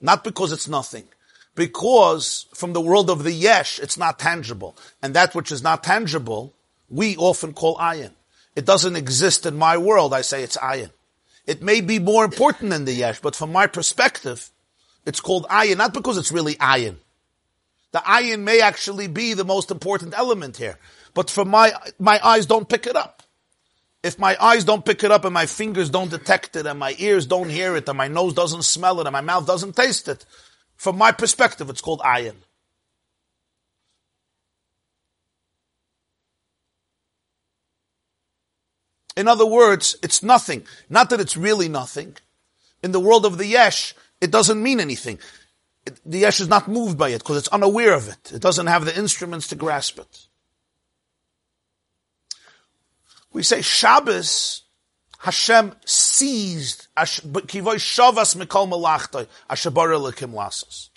Not because it's nothing. Because from the world of the yesh, it's not tangible. And that which is not tangible, we often call ayin. It doesn't exist in my world. I say it's ayin. It may be more important than the yesh, but from my perspective, it's called ayin, not because it's really ayin. The ayin may actually be the most important element here, but for my, my eyes don't pick it up. If my eyes don't pick it up and my fingers don't detect it and my ears don't hear it and my nose doesn't smell it and my mouth doesn't taste it, from my perspective, it's called ayin. In other words, it's nothing. Not that it's really nothing. In the world of the yesh, it doesn't mean anything. It, the yesh is not moved by it because it's unaware of it. It doesn't have the instruments to grasp it. We say Shabbos, Hashem seized, kivoy shavas mikol malachtoi, lasas.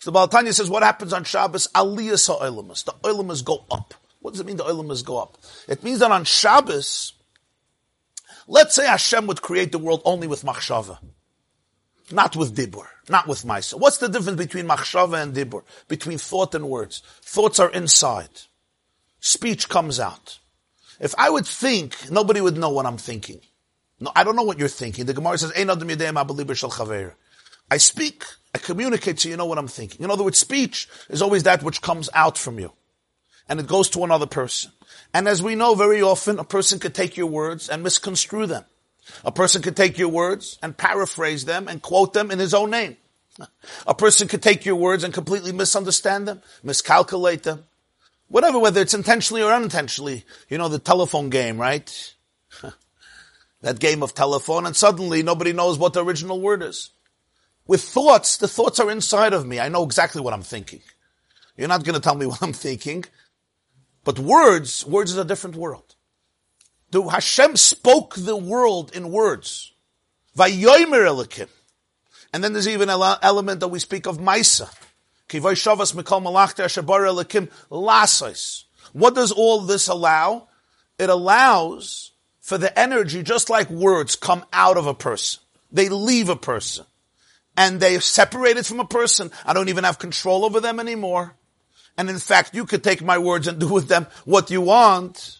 So the Baal HaTanya says what happens on Shabbos? Aliyah ha'olamas. The olamas go up. What does it mean the olamas go up? It means that on Shabbos, Let's say Hashem would create the world only with machshava. Not with dibur, not with maisa. What's the difference between machshava and dibur? Between thought and words. Thoughts are inside. Speech comes out. If I would think, nobody would know what I'm thinking. No, I don't know what you're thinking. The Gemara says, I speak, I communicate so you know what I'm thinking. In other words, speech is always that which comes out from you. And it goes to another person. And as we know very often, a person could take your words and misconstrue them. A person could take your words and paraphrase them and quote them in his own name. A person could take your words and completely misunderstand them, miscalculate them. Whatever, whether it's intentionally or unintentionally. You know, the telephone game, right? that game of telephone, and suddenly nobody knows what the original word is. With thoughts, the thoughts are inside of me. I know exactly what I'm thinking. You're not going to tell me what I'm thinking. But words, words is a different world. The Hashem spoke the world in words. Vayomer elikim. And then there's even an element that we speak of Maisa. What does all this allow? It allows for the energy, just like words come out of a person. They leave a person. And they are separated from a person. I don't even have control over them anymore. And in fact, you could take my words and do with them what you want,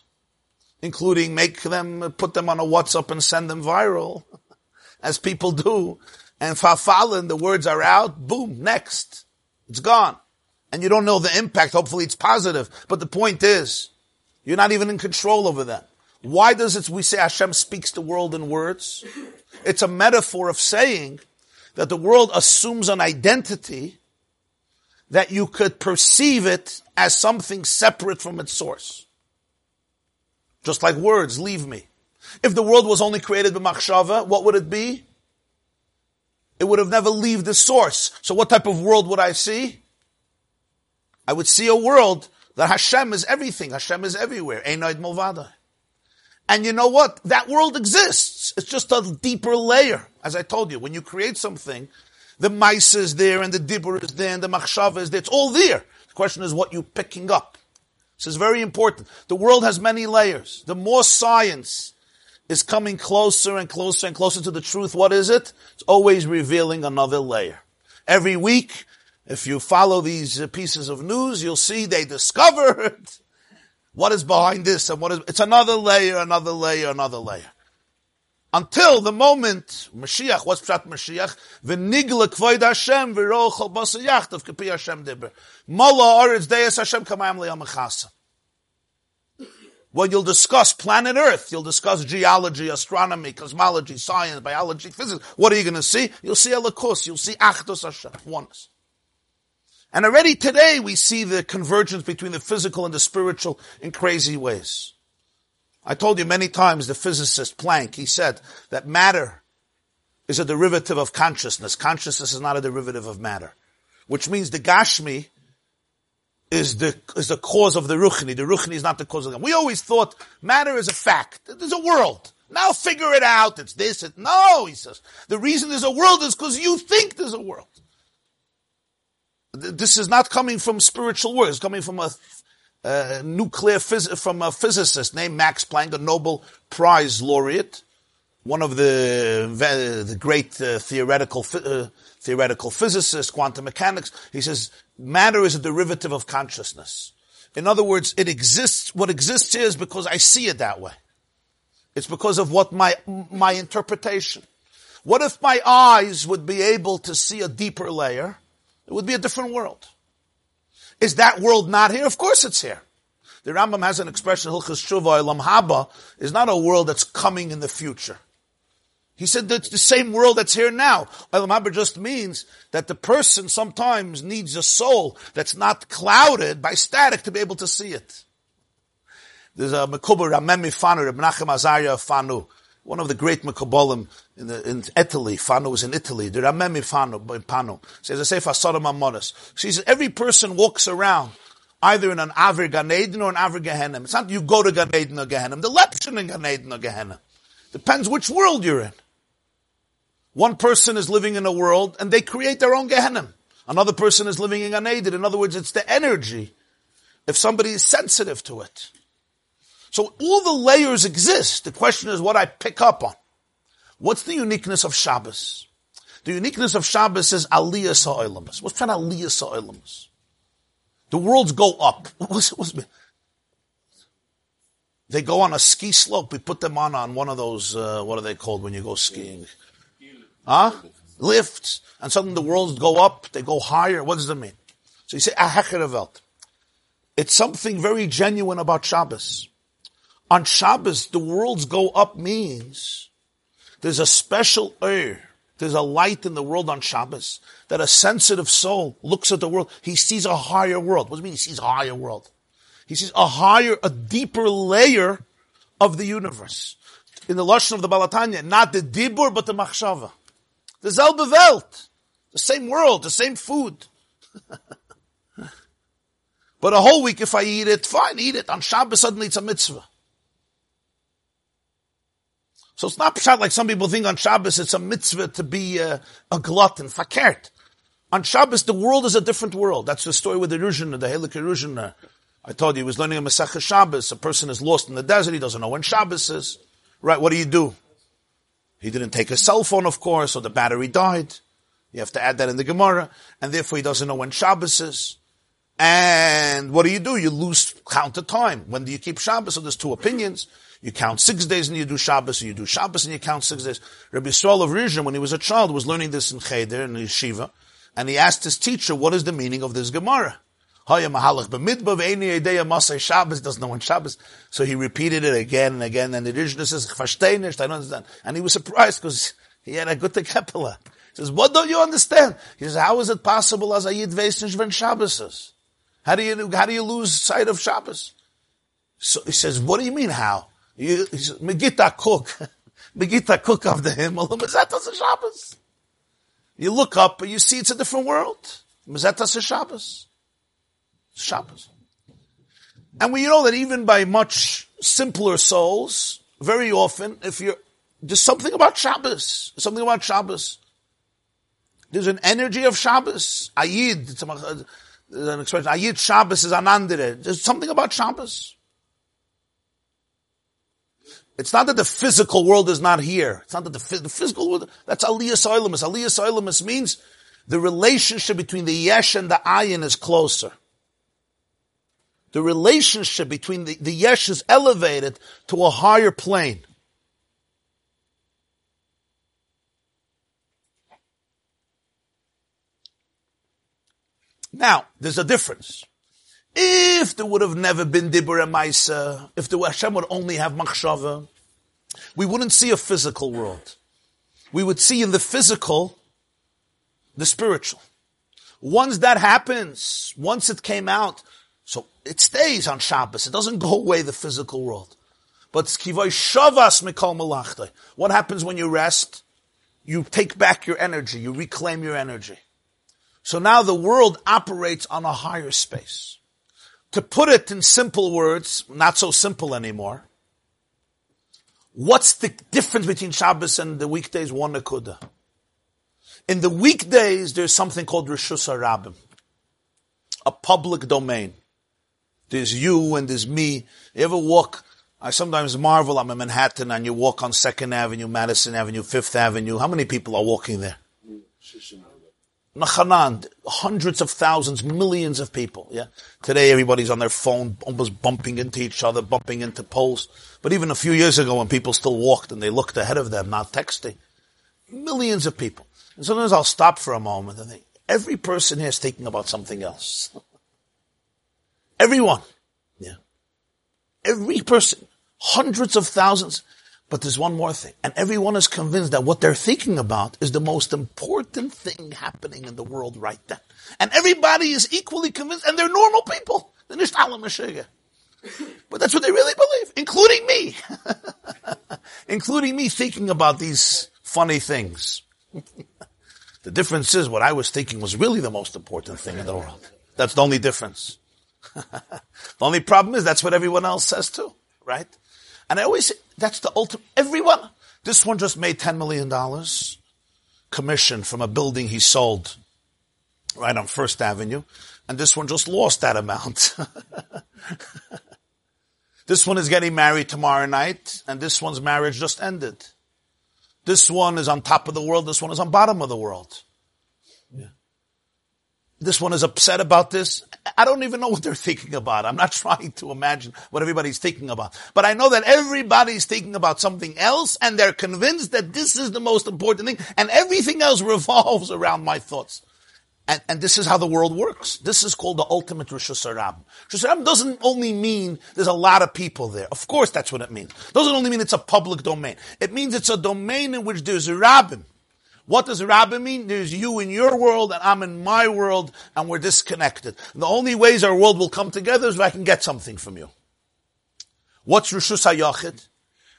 including make them, put them on a WhatsApp and send them viral, as people do. And fa'falin, the words are out, boom, next. It's gone. And you don't know the impact. Hopefully it's positive. But the point is, you're not even in control over them. Why does it, we say Hashem speaks the world in words? It's a metaphor of saying that the world assumes an identity that you could perceive it as something separate from its source. Just like words, leave me. If the world was only created by machshava, what would it be? It would have never leave the source. So what type of world would I see? I would see a world that Hashem is everything. Hashem is everywhere. Einoid Mulvada. And you know what? That world exists. It's just a deeper layer. As I told you, when you create something, the mice is there and the dibur is there and the machshava is there. It's all there. The question is what you're picking up. This is very important. The world has many layers. The more science is coming closer and closer and closer to the truth, what is it? It's always revealing another layer. Every week, if you follow these uh, pieces of news, you'll see they discovered what is behind this and what is, it's another layer, another layer, another layer until the moment Mashiach, what's Pshat Mashiach? The V'nigla kvoid Hashem v'rochel basa yachtav kapi Hashem dibber. Mala oretz deis Hashem kamayam liyamachasa. When you'll discuss planet Earth, you'll discuss geology, astronomy, cosmology, science, biology, physics. What are you going to see? You'll see Elikos, you'll see Achdus Hashem, oneness. And already today we see the convergence between the physical and the spiritual in crazy ways. I told you many times the physicist Planck, he said that matter is a derivative of consciousness. Consciousness is not a derivative of matter. Which means the Gashmi is the, is the cause of the Ruchni. The Ruchni is not the cause of them. We always thought matter is a fact. There's a world. Now figure it out. It's this. It, no, he says. The reason there's a world is because you think there's a world. This is not coming from spiritual words. It's coming from a nuclear phys- from a physicist named Max Planck, a Nobel Prize laureate, one of the the great uh, theoretical uh, theoretical physicists, quantum mechanics. He says matter is a derivative of consciousness. In other words, it exists. What exists here is because I see it that way. It's because of what my my interpretation. What if my eyes would be able to see a deeper layer? It would be a different world. Is that world not here? Of course it's here. The Rambam has an expression, Hilchas Shuvah, Olam Haba, is not a world that's coming in the future. He said that it's the same world that's here now. Olam Haba just means that the person sometimes needs a soul that's not clouded by static to be able to see it. There's a Mekubar Ramemi Fano, Menachem Azaria Fano, one of the great Mekubolim in, in Italy. Fano was in Italy. The Ramemi Fano, Panu. Says, I say, Sodom Amonis. She says, every person walks around either in an Aver Gan Eden or an Aver Gehenna. It's not you go to Gan Eden or Gehenna. The leption in Gan Eden or Gehenna. Depends which world you're in. One person is living in a world and they create their own Gehenna. Another person is living in Gan Eden. In other words, it's the energy. If somebody is sensitive to it. So all the layers exist. The question is what I pick up on. What's the uniqueness of Shabbos? The uniqueness of Shabbos is Aliyah Sa'olamas. What's that Aliyah Sa'olamas? The worlds go up. What's, what's, they go on a ski slope. We put them on on one of those, uh, what are they called when you go skiing? Huh? Lifts. And suddenly the worlds go up, they go higher. What does that mean? So you say, Ahecherevelt. It's something very genuine about Shabbos. On Shabbos, the worlds go up means there's a special air. There's a light in the world on Shabbos that a sensitive soul looks at the world. He sees a higher world. What does it mean? He sees a higher world. He sees a higher, a deeper layer of the universe. In the Lashon of the Baal HaTanya, not the Dibur, but the Machshava. The Zelbe Welt. The same world, the same food. but a whole week if I eat it, fine, eat it. On Shabbos suddenly it's a mitzvah. So it's not pshat like some people think on Shabbos it's a mitzvah to be uh, a, a glutton, fakert. On Shabbos the world is a different world. That's the story with the Ruzhiner, the Helik Ruzhiner. Uh, I told you he was learning a Masech Shabbos. A person is lost in the desert. He doesn't know when Shabbos is. Right? What do you do? He didn't take a cell phone, of course, or the battery died. You have to add that in the Gemara, and therefore he doesn't know when Shabbos is. And what do you do? You lose count of time. When do you keep Shabbos? So there's two opinions. You count six days and you do Shabbos, or you do Shabbos and you count six days. Rabbi Yisrael of Rizhin, when he was a child, was learning this in Cheder, in Yeshiva, and he asked his teacher, what is the meaning of this Gemara? Shabbos doesn't know when Shabbos. So he repeated it again and again, and the Rizhin says, I don't understand. And he was surprised because he had a good Kepela. He says, what don't you understand? He says, how is it possible as a Yid Veis when Shabbos is? How do you, how do you lose sight of Shabbos? So he says, what do you mean how? You, Megita cook. Megita cook of the Himmel. Mazetas Shabbos. You look up and you see it's a different world. Mazetas Shabbos. Shabbos. And we know that even by much simpler souls, very often, if you're, there's something about Shabbos, something about Shabbos. There's an energy of Shabbos. Ayid, it's an expression. Ayid Shabbos is anandire. There's something about Shabbos. It's not that the physical world is not here. It's not that the, the physical world, that's Aliyah Soilimus. Aliyah Soilimus means the relationship between the Yesh and the Ayin is closer. The relationship between the, the Yesh is elevated to a higher plane. Now, there's a difference. If there would have never been Dibur and Maisa, if the Hashem would only have Machshava, we wouldn't see a physical world. We would see in the physical the spiritual. Once that happens, once it came out, so it stays on Shabbos. It doesn't go away the physical world. But shavas. What happens when you rest? You take back your energy. You reclaim your energy. So now the world operates on a higher space. To put it in simple words, not so simple anymore, what's the difference between Shabbos and the weekdays? One nakuda. In the weekdays, there's something called Rishus HaRabbim, a public domain. There's you and there's me. You ever walk, I sometimes marvel, I'm in Manhattan and you walk on 2nd Avenue, Madison Avenue, 5th Avenue. How many people are walking there? Hundreds of thousands, millions of people. Yeah. Today everybody's on their phone, almost bumping into each other, bumping into poles. But even a few years ago when people still walked and they looked ahead of them, not texting, millions of people. And sometimes I'll stop for a moment and think, every person here is thinking about something else. Everyone. Yeah. Every person. Hundreds of thousands. But there's one more thing. And everyone is convinced that what they're thinking about is the most important thing happening in the world right then. And everybody is equally convinced, and they're normal people. But that's what they really believe, including me. including me thinking about these funny things. the difference is what I was thinking was really the most important thing in the world. That's the only difference. the only problem is that's what everyone else says too, right? And I always say, that's the ultimate, everyone, this one just made $10 million commission from a building he sold right on First Avenue. And this one just lost that amount. this one is getting married tomorrow night and this one's marriage just ended. This one is on top of the world. This one is on bottom of the world. This one is upset about this. I don't even know what they're thinking about. I'm not trying to imagine what everybody's thinking about. But I know that everybody's thinking about something else and they're convinced that this is the most important thing and everything else revolves around my thoughts. And, and this is how the world works. This is called the ultimate Rishus HaRabbim. Rosh doesn't only mean there's a lot of people there. Of course that's what it means. It doesn't only mean it's a public domain. It means it's a domain in which there's a rabbin. What does Rabbi mean? There's you in your world and I'm in my world and we're disconnected. The only ways our world will come together is if I can get something from you. What's Rishus HaYachid?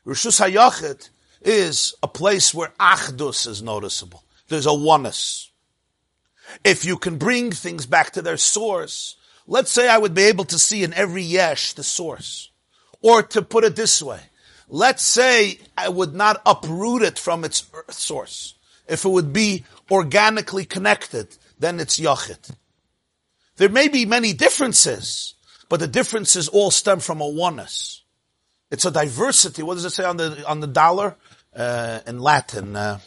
Rishus HaYachid is a place where Achdus is noticeable. There's a oneness. If you can bring things back to their source, let's say I would be able to see in every yesh the source. Or to put it this way, let's say I would not uproot it from its source. If it would be organically connected, then it's yachid. There may be many differences, but the differences all stem from a oneness. It's a diversity. What does it say on the on the dollar uh, in Latin? Uh,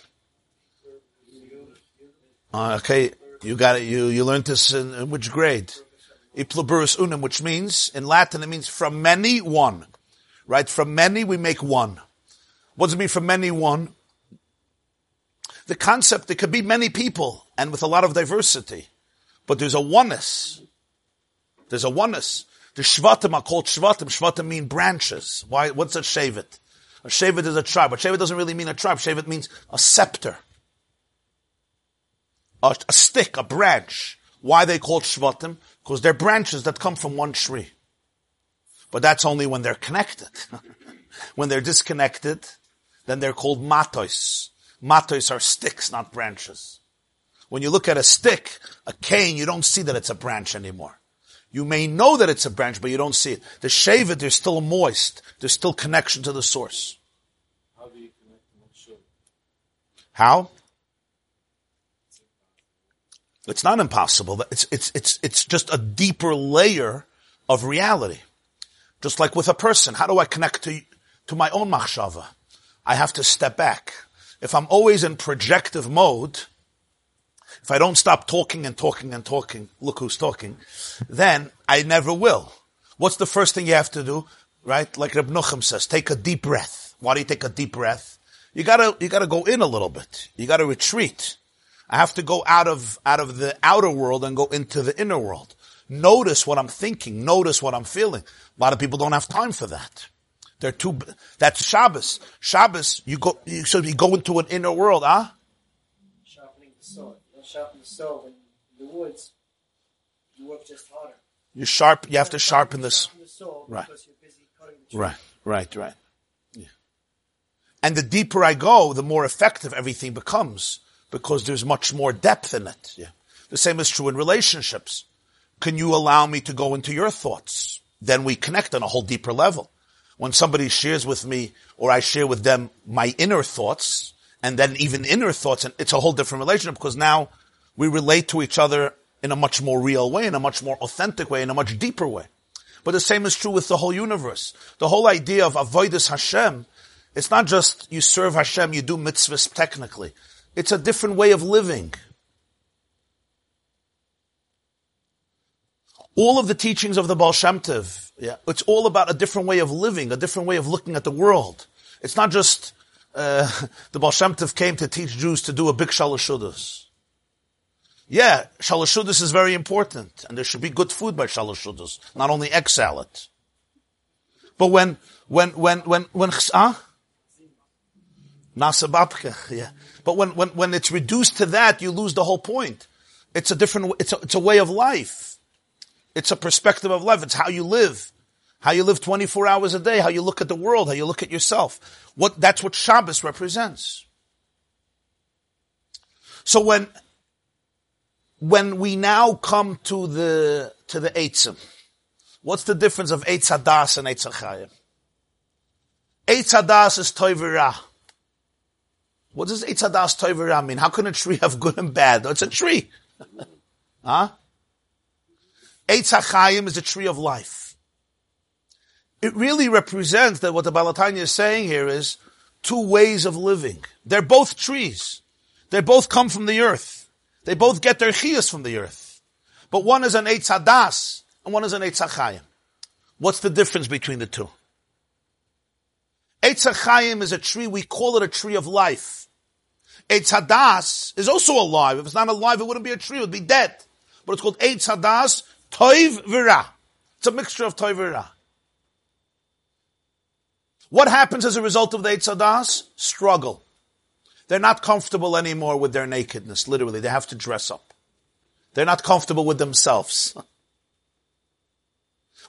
uh, okay, you got it. You you learned this in, in which grade? E pluribus unum, which means in Latin it means from many one, right? From many we make one. What does it mean from many one? The concept there could be many people and with a lot of diversity, but there's a oneness. There's a oneness. The Shvatim are called Shvatim. Shvatim mean branches. Why? What's a Shavit? A Shavit is a tribe. But Shavit doesn't really mean a tribe. Shavit means a scepter. A, a stick, a branch. Why they called Shvatim? Because they're branches that come from one tree. But that's only when they're connected. when they're disconnected, then they're called matos. Matos are sticks, not branches. When you look at a stick, a cane, you don't see that it's a branch anymore. You may know that it's a branch, but you don't see it. The shavet, there's still moist. There's still connection to the source. How do you connect them How? It's not impossible. It's, it's, it's, it's just a deeper layer of reality. Just like with a person. How do I connect to, to my own machshava? I have to step back if I'm always in projective mode, if I don't stop talking and talking and talking, look who's talking, then I never will. What's the first thing you have to do? Right? Like Reb Nuchem says, take a deep breath. Why do you take a deep breath? You gotta, you gotta go in a little bit. You gotta retreat. I have to go out of, out of the outer world and go into the inner world. Notice what I'm thinking. Notice what I'm feeling. A lot of people don't have time for that. They're too, that's Shabbos. Shabbos, you go, you, so you go into an inner world, huh? Sharpening the sword. You sharpen the sword in the woods. You work just harder. You sharp, you have to sharpen this. right. Right, right, right. Yeah. And the deeper I go, the more effective everything becomes because there's much more depth in it. Yeah. The same is true in relationships. Can you allow me to go into your thoughts? Then we connect on a whole deeper level when somebody shares with me or I share with them my inner thoughts and then even inner thoughts, and it's a whole different relationship because now we relate to each other in a much more real way, in a much more authentic way, in a much deeper way. But the same is true with the whole universe. The whole idea of avoidus Hashem, it's not just you serve Hashem, you do mitzvahs technically. It's a different way of living. All of the teachings of the Baal Shem Tov, yeah, it's all about a different way of living, a different way of looking at the world. It's not just uh, the Baal Shem Tov came to teach Jews to do a big shalashudas. Yeah, shalashudas is very important, and there should be good food by shalashudas, not only egg salad. But when, when, when, when, when, ah? Nasababka, yeah. But when, when, when it's reduced to that, you lose the whole point. It's a different, it's a, it's a way of life. It's a perspective of life. It's how you live. How you live 24 hours a day, how you look at the world, how you look at yourself. What, that's what Shabbos represents. So when, when we now come to the, to the Eitzim, what's the difference of Eitz Hadas and Eitz HaChayim? Eitz Hadas is Toivira. What does Eitz Hadas Toivira mean? How can a tree have good and bad? It's a tree. huh? Eitz HaChayim is a tree of life. It really represents that what the Baal HaTanya is saying here is two ways of living. They're both trees. They both come from the earth. They both get their chiyas from the earth. But one is an Eitz Hadas and one is an Eitz HaChayim. What's the difference between the two? Eitz HaChayim is a tree, we call it a tree of life. Eitz Hadas is also alive. If it's not alive, it wouldn't be a tree, it would be dead. But it's called Eitz Hadas, Toiv Vira. It's a mixture of Toiv Vira. What happens as a result of the Eitz Hadas? Struggle. They're not comfortable anymore with their nakedness, literally. They have to dress up. They're not comfortable with themselves.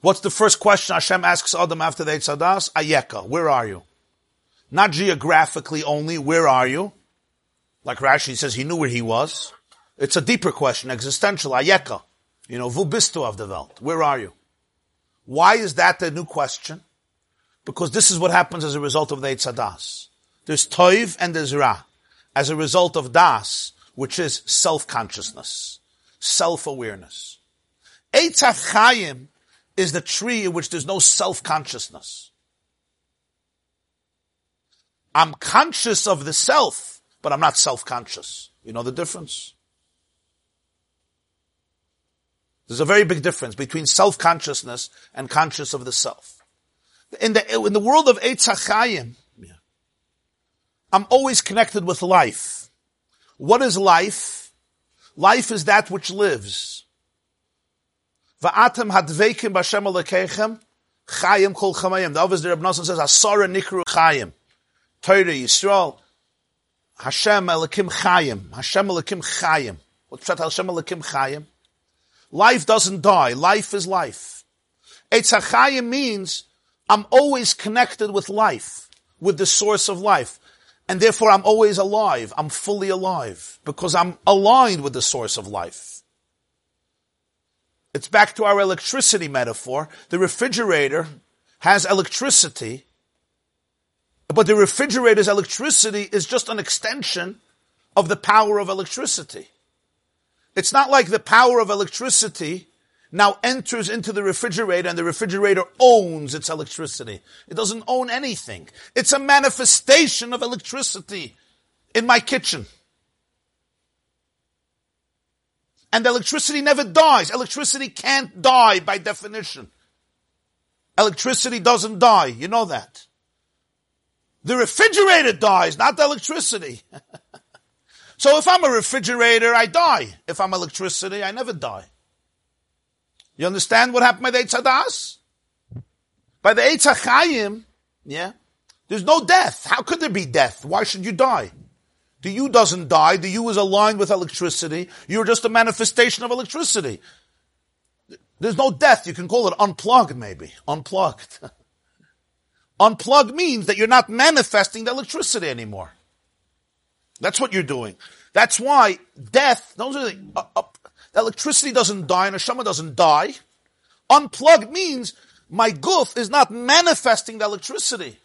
What's the first question Hashem asks Adam after the Eitz Hadas? Ayeka, where are you? Not geographically only, where are you? Like Rashi says, he knew where he was. It's a deeper question, existential, Ayeka. You know, wo bist du of the Welt? Where are you? Why is that the new question? Because this is what happens as a result of the Eitz There's Toiv and there's Ra. As a result of Das, which is self-consciousness, self-awareness. Eitz HaChayim is the tree in which there's no self-consciousness. I'm conscious of the self, but I'm not self-conscious. You know the difference? There's a very big difference between self-consciousness and conscious of the self. In the, in the world of Eitz HaChayim, I'm always connected with life. What is life? Life is that which lives. Va'atem hadveikim b'Hashem alekechem chayim kol chamayim. The obvious Reb Nosson says, Asara nikru chayim. Torah Yisrael, Hashem elakim chayim. Hashem elakim chayim. What's that Hashem elakim chayim? Life doesn't die. Life is life. Eitz HaChayim means I'm always connected with life, with the source of life. And therefore I'm always alive. I'm fully alive because I'm aligned with the source of life. It's back to our electricity metaphor. The refrigerator has electricity, but the refrigerator's electricity is just an extension of the power of electricity. It's not like the power of electricity now enters into the refrigerator and the refrigerator owns its electricity. It doesn't own anything. It's a manifestation of electricity in my kitchen. And electricity never dies. Electricity can't die by definition. Electricity doesn't die. You know that. The refrigerator dies, not the electricity. so if I'm a refrigerator, I die. If I'm electricity, I never die. You understand what happened by the Eitz Hadas, By the Eitz HaChayim, yeah, there's no death. How could there be death? Why should you die? The you doesn't die. The you is aligned with electricity. You're just a manifestation of electricity. There's no death. You can call it unplugged, maybe. Unplugged. unplugged means that you're not manifesting the electricity anymore. That's what you're doing. That's why death, those are the, uh, uh, electricity doesn't die and Neshama doesn't die. Unplugged means my goof is not manifesting the electricity.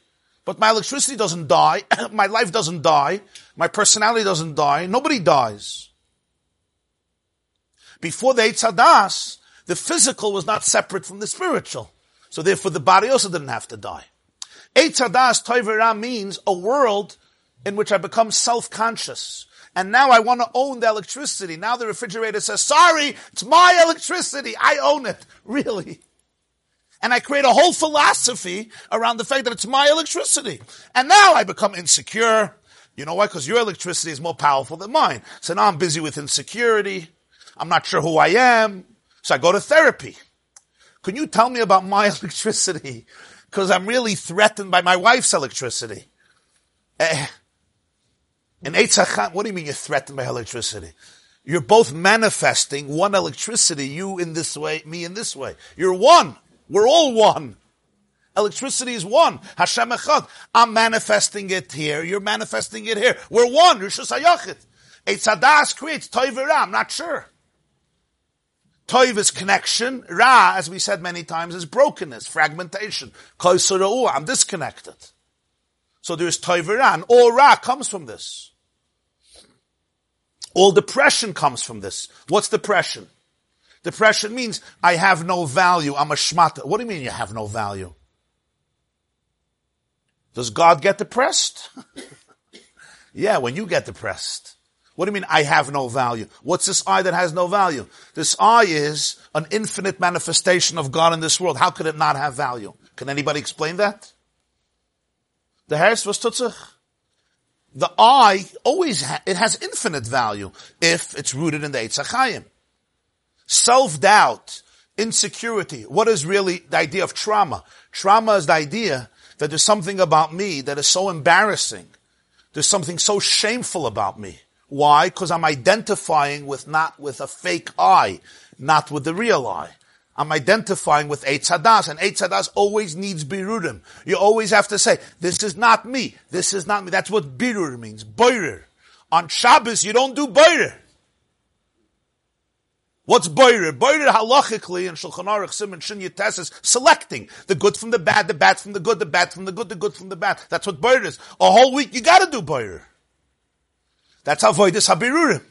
But my electricity doesn't die, my life doesn't die, my personality doesn't die, nobody dies. Before the Eitz Hadas, the physical was not separate from the spiritual. So therefore the body also didn't have to die. Eitz Hadas Toivera means a world in which I become self-conscious. And now I want to own the electricity. Now the refrigerator says, sorry, it's my electricity. I own it. Really. And I create a whole philosophy around the fact that it's my electricity. And now I become insecure. You know why? Because your electricity is more powerful than mine. So now I'm busy with insecurity. I'm not sure who I am. So I go to therapy. Can you tell me about my electricity? Because I'm really threatened by my wife's electricity. Eh. In Eitz HaChayim, what do you mean you're threatened by electricity? You're both manifesting one electricity, you in this way, me in this way. You're one. We're all one. Electricity is one. Hashem Echad. I'm manifesting it here. You're manifesting it here. We're one. Rishus Hayachid. Eitz Hadas creates Toiv. I'm not sure. Toiv is connection. Ra, as we said many times, is brokenness, fragmentation. I'm disconnected. So there's Toiv Ra, all Ra comes from this. All depression comes from this. What's depression? Depression means I have no value. I'm a shmata. What do you mean you have no value? Does God get depressed? yeah, when you get depressed. What do you mean I have no value? What's this I that has no value? This I is an infinite manifestation of God in this world. How could it not have value? Can anybody explain that? The Harris was tutzach. The I always, ha- it has infinite value if it's rooted in the Eitz HaChayim. Self-doubt, insecurity. What is really the idea of trauma? Trauma is the idea that there's something about me that is so embarrassing. There's something so shameful about me. Why? Because I'm identifying with not with a fake I, not with the real I. I'm identifying with Eitz Hadas, and Eitz Hadas always needs birurim. You always have to say, this is not me, this is not me. That's what birur means, boirer. On Shabbos, you don't do boirer. What's boirer? Boirer halachically in Shulchan Aruch Siman Shin Yates is selecting the good from the bad, the bad from the good, the bad from the good, the good from the bad. That's what boirer is. A whole week you gotta do boirer. That's how avoidus habirurim.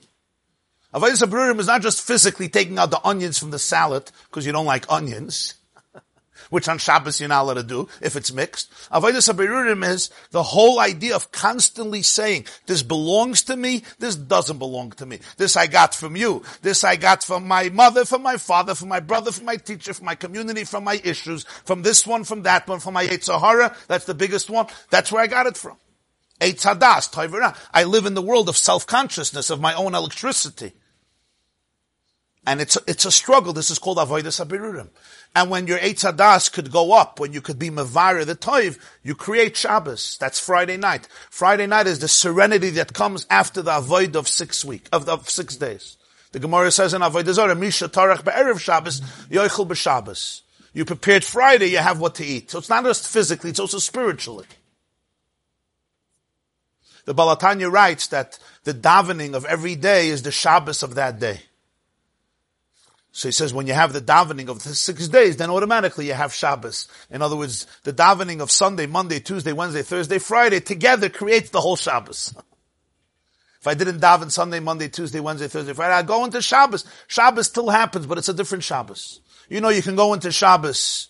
Avoidus habirurim is not just physically taking out the onions from the salad because you don't like onions, which on Shabbos you're not allowed to do if it's mixed. Avoidus habirurim is the whole idea of constantly saying, this belongs to me, this doesn't belong to me. This I got from you. This I got from my mother, from my father, from my brother, from my teacher, from my community, from my issues, from this one, from that one, from my Sahara. That's the biggest one. That's where I got it from. Eitz Hadas. I live in the world of self-consciousness, of my own electricity. And it's, it's a struggle. This is called Avodah Sabirurim. And when your Eitz could go up, when you could be Mavara the Toiv, you create Shabbos. That's Friday night. Friday night is the serenity that comes after the Avoid of six week, of, of six days. The Gemara says in Avodah Zarah, Misha Tarach Be'erev Shabbos, Yoichel B'Shabbos. You prepared Friday, you have what to eat. So it's not just physically, it's also spiritually. The Baal HaTanya writes that the davening of every day is the Shabbos of that day. So he says when you have the davening of the six days, then automatically you have Shabbos. In other words, the davening of Sunday, Monday, Tuesday, Wednesday, Thursday, Friday together creates the whole Shabbos. If I didn't daven Sunday, Monday, Tuesday, Wednesday, Thursday, Friday, I go into Shabbos. Shabbos still happens, but it's a different Shabbos. You know, you can go into Shabbos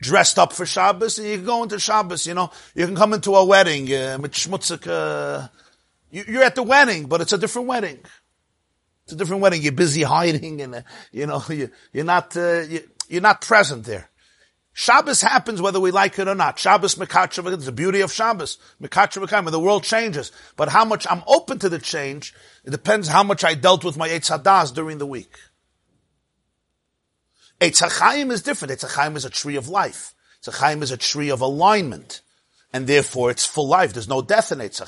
dressed up for Shabbos, and you can go into Shabbos, you know. You can come into a wedding, uh, uh, you're at the wedding, but it's a different wedding. It's a different wedding. You're busy hiding and, uh, you know, you, are not, uh, you, you're not present there. Shabbos happens whether we like it or not. Shabbos Mekatra, it's the beauty of Shabbos. Mekatra the world changes. But how much I'm open to the change, it depends how much I dealt with my Eitz Hadas during the week. Eitz is different. Eitz is a tree of life. Eitz is a tree of alignment. And therefore it's full life. There's no death in Eitz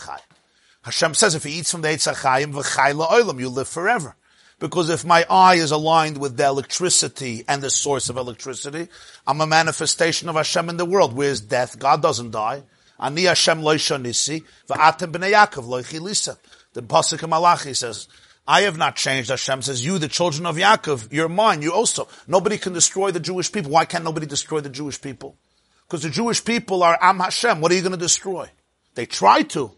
Hashem says if he eats from the Eitz HaChayim, you live forever. Because if my eye is aligned with the electricity and the source of electricity, I'm a manifestation of Hashem in the world. Where's death? God doesn't die. Ani Hashem loisha nisi, va'atem b'nei Yaakov loichi lisa. The Pasuk of Malachi says, I have not changed. Hashem says, you, the children of Yaakov, you're mine, you also. Nobody can destroy the Jewish people. Why can't nobody destroy the Jewish people? Because the Jewish people are Am Hashem. What are you going to destroy? They try to.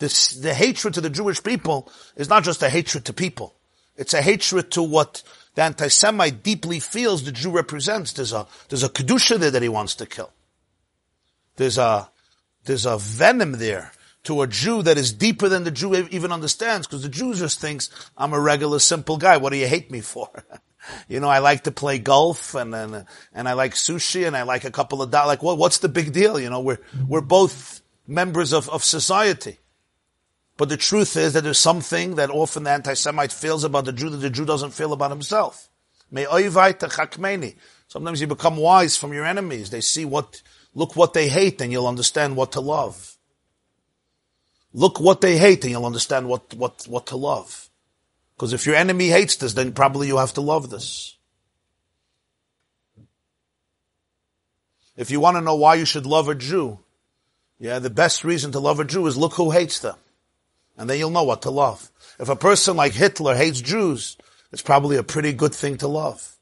This, the hatred to the Jewish people is not just a hatred to people. It's a hatred to what the anti-Semite deeply feels the Jew represents. There's a, there's a Kedusha there that he wants to kill. There's a, there's a venom there to a Jew that is deeper than the Jew even understands, because the Jew just thinks, I'm a regular simple guy, what do you hate me for? you know, I like to play golf and, and, and I like sushi and I like a couple of dollars. Like, what, what's the big deal? You know, we're, we're both members of, of society. But the truth is that there's something that often the anti-Semite feels about the Jew that the Jew doesn't feel about himself. Sometimes you become wise from your enemies. They see what, look what they hate and you'll understand what to love. Look what they hate and you'll understand what, what, what to love. Because if your enemy hates this, then probably you have to love this. If you want to know why you should love a Jew, yeah, the best reason to love a Jew is look who hates them and then you'll know what to love. If a person like Hitler hates Jews, it's probably a pretty good thing to love.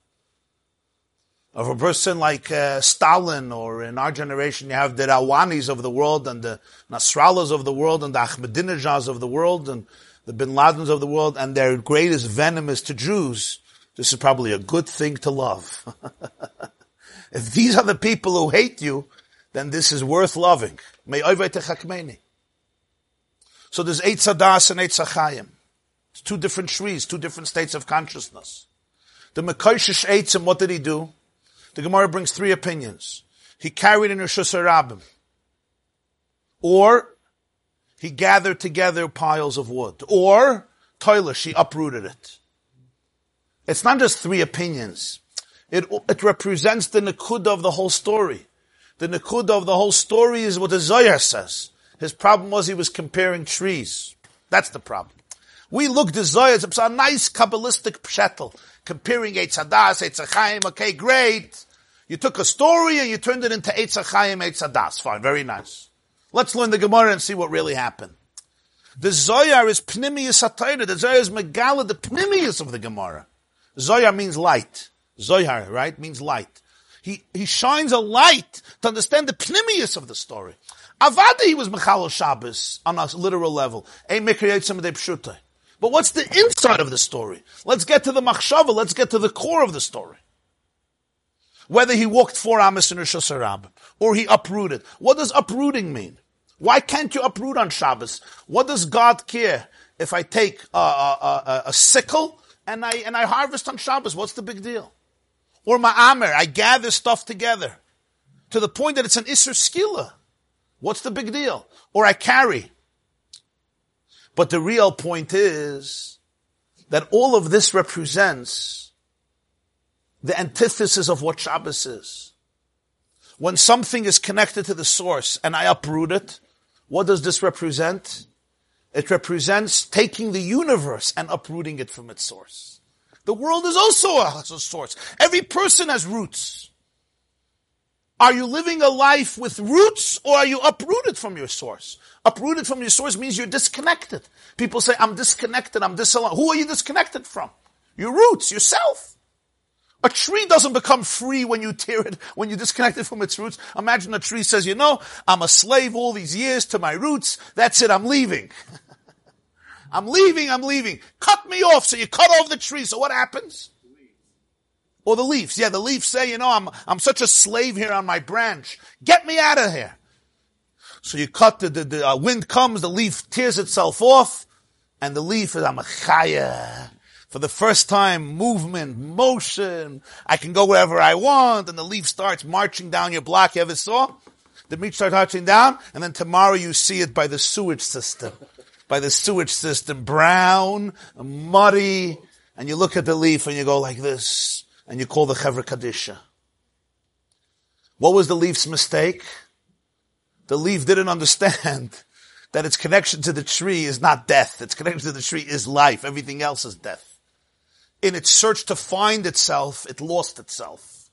If a person like uh, Stalin, or in our generation, you have the Rouhanis of the world, and the Nasrallahs of the world, and the Ahmadinejads of the world, and the Bin Ladens of the world, and their greatest venom is to Jews, this is probably a good thing to love. if these are the people who hate you, then this is worth loving. May so there's Eitz Hadas and Eitz HaChayim. It's two different trees, two different states of consciousness. The Mekoshesh Eitzim, what did he do? The Gemara brings three opinions. He carried in Rishus HaRabbim, or he gathered together piles of wood, or toilish, he uprooted it. It's not just three opinions. It, it represents the Nakuda of the whole story. The Nakuda of the whole story is what the Zohar says. His problem was he was comparing trees. That's the problem. We look Zohar, it's a nice Kabbalistic pshetel, comparing Eitz Hadas, okay, great. You took a story and you turned it into Eitz Chaim, Eitz Hadas. Fine, very nice. Let's learn the Gemara and see what really happened. The Zohar is Pnimius HaTorah. The Zohar is Megala, the Pnimius of the Gemara. Zohar means light. Zohar, right, means light. He, he shines a light to understand the Pnimius of the story. Avada he was Mechalo Shabbos on a literal level. But what's the inside of the story? Let's get to the machshava. Let's get to the core of the story. Whether he walked four amas in Rosh or he uprooted. What does uprooting mean? Why can't you uproot on Shabbos? What does God care if I take a, a, a, a sickle and I and I harvest on Shabbos? What's the big deal? Or ma'amer, I gather stuff together to the point that it's an isser skila. What's the big deal? Or I carry. But the real point is that all of this represents the antithesis of what Shabbos is. When something is connected to the source and I uproot it, what does this represent? It represents taking the universe and uprooting it from its source. The world is also a source. Every person has roots. Are you living a life with roots or are you uprooted from your source? Uprooted from your source means you're disconnected. People say, I'm disconnected, I'm disalone. Who are you disconnected from? Your roots, yourself. A tree doesn't become free when you tear it, when you disconnect it from its roots. Imagine a tree says, you know, I'm a slave all these years to my roots. That's it, I'm leaving. I'm leaving, I'm leaving. Cut me off. So you cut off the tree. So what happens? Or the leaves. Yeah, the leaves say, you know, I'm, I'm such a slave here on my branch. Get me out of here. So you cut the, the, the uh, wind comes, the leaf tears itself off, and the leaf is, I'm a chaya. For the first time, movement, motion. I can go wherever I want, and the leaf starts marching down your block. You ever saw? The meat starts marching down, and then tomorrow you see it by the sewage system. By the sewage system, brown, muddy, and you look at the leaf and you go like this and you call the Chevra Kadisha. What was the leaf's mistake? The leaf didn't understand that its connection to the tree is not death. Its connection to the tree is life. Everything else is death. In its search to find itself, it lost itself.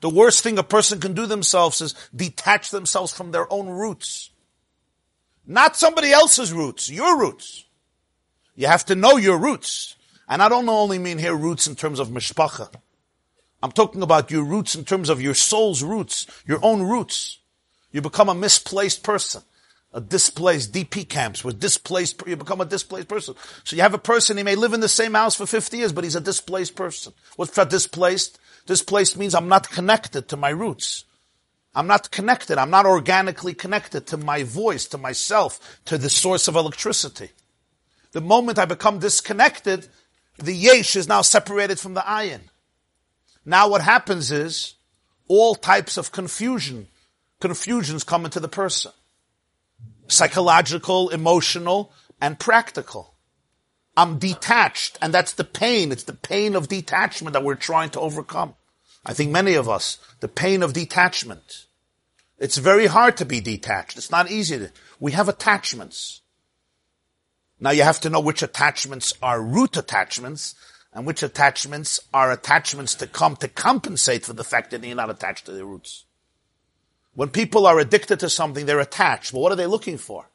The worst thing a person can do themselves is detach themselves from their own roots. Not somebody else's roots, your roots. You have to know your roots. And I don't only mean here roots in terms of mishpacha. I'm talking about your roots in terms of your soul's roots, your own roots. You become a misplaced person. a displaced DP camps, where displaced, you become a displaced person. So you have a person, he may live in the same house for 50 years, but he's a displaced person. What's that displaced? Displaced means I'm not connected to my roots. I'm not connected. I'm not organically connected to my voice, to myself, to the source of electricity. The moment I become disconnected, the yesh is now separated from the ayin. Now what happens is all types of confusion, confusions come into the person psychological, emotional, and practical. I'm detached, and that's the pain. It's the pain of detachment that we're trying to overcome. I think many of us, the pain of detachment. It's very hard to be detached. It's not easy to, we have attachments. Now you have to know which attachments are root attachments and which attachments are attachments to come to compensate for the fact that you're not attached to the roots. When people are addicted to something, they're attached. But what are they looking for?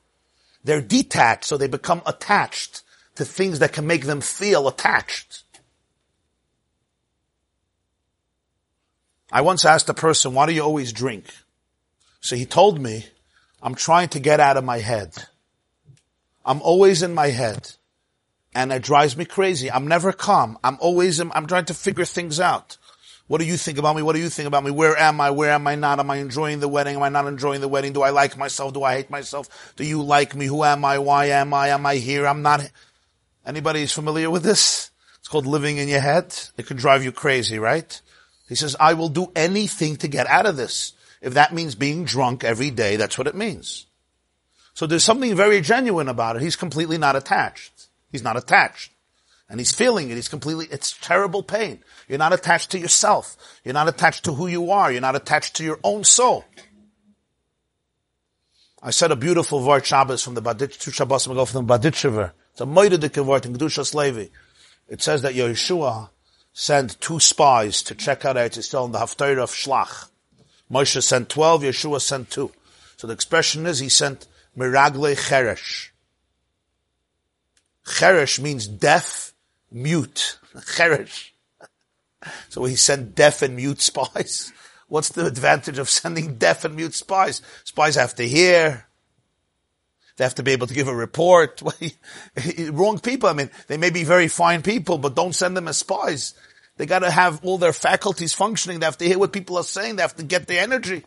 They're detached, so they become attached to things that can make them feel attached. I once asked a person, why do you always drink? So he told me, I'm trying to get out of my head. I'm always in my head. And it drives me crazy. I'm never calm. I'm always, I'm trying to figure things out. What do you think about me? What do you think about me? Where am I? Where am I not? Am I enjoying the wedding? Am I not enjoying the wedding? Do I like myself? Do I hate myself? Do you like me? Who am I? Why am I? Am I here? I'm not. Anybody is familiar with this? It's called living in your head. It could drive you crazy, right? He says, I will do anything to get out of this. If that means being drunk every day, that's what it means. So there's something very genuine about it. He's completely not attached. He's not attached. And he's feeling it. He's completely, it's terrible pain. You're not attached to yourself. You're not attached to who you are. You're not attached to your own soul. I said a beautiful word Shabbos from the Baditch, two Shabbos ago from the Berditchever. It's a moedidik word in Kedushas Levi. It says that Yehoshua sent two spies to check out Eretz Yisrael in the Haftarah of Shlach. Moshe sent 12, Yehoshua sent two. So the expression is he sent Miragle Cheresh. Cheresh means deaf, mute. Cheresh. So he sent deaf and mute spies. What's the advantage of sending deaf and mute spies? Spies have to hear. They have to be able to give a report. Wrong people. I mean, they may be very fine people, but don't send them as spies. They gotta have all their faculties functioning. They have to hear what people are saying. They have to get the energy.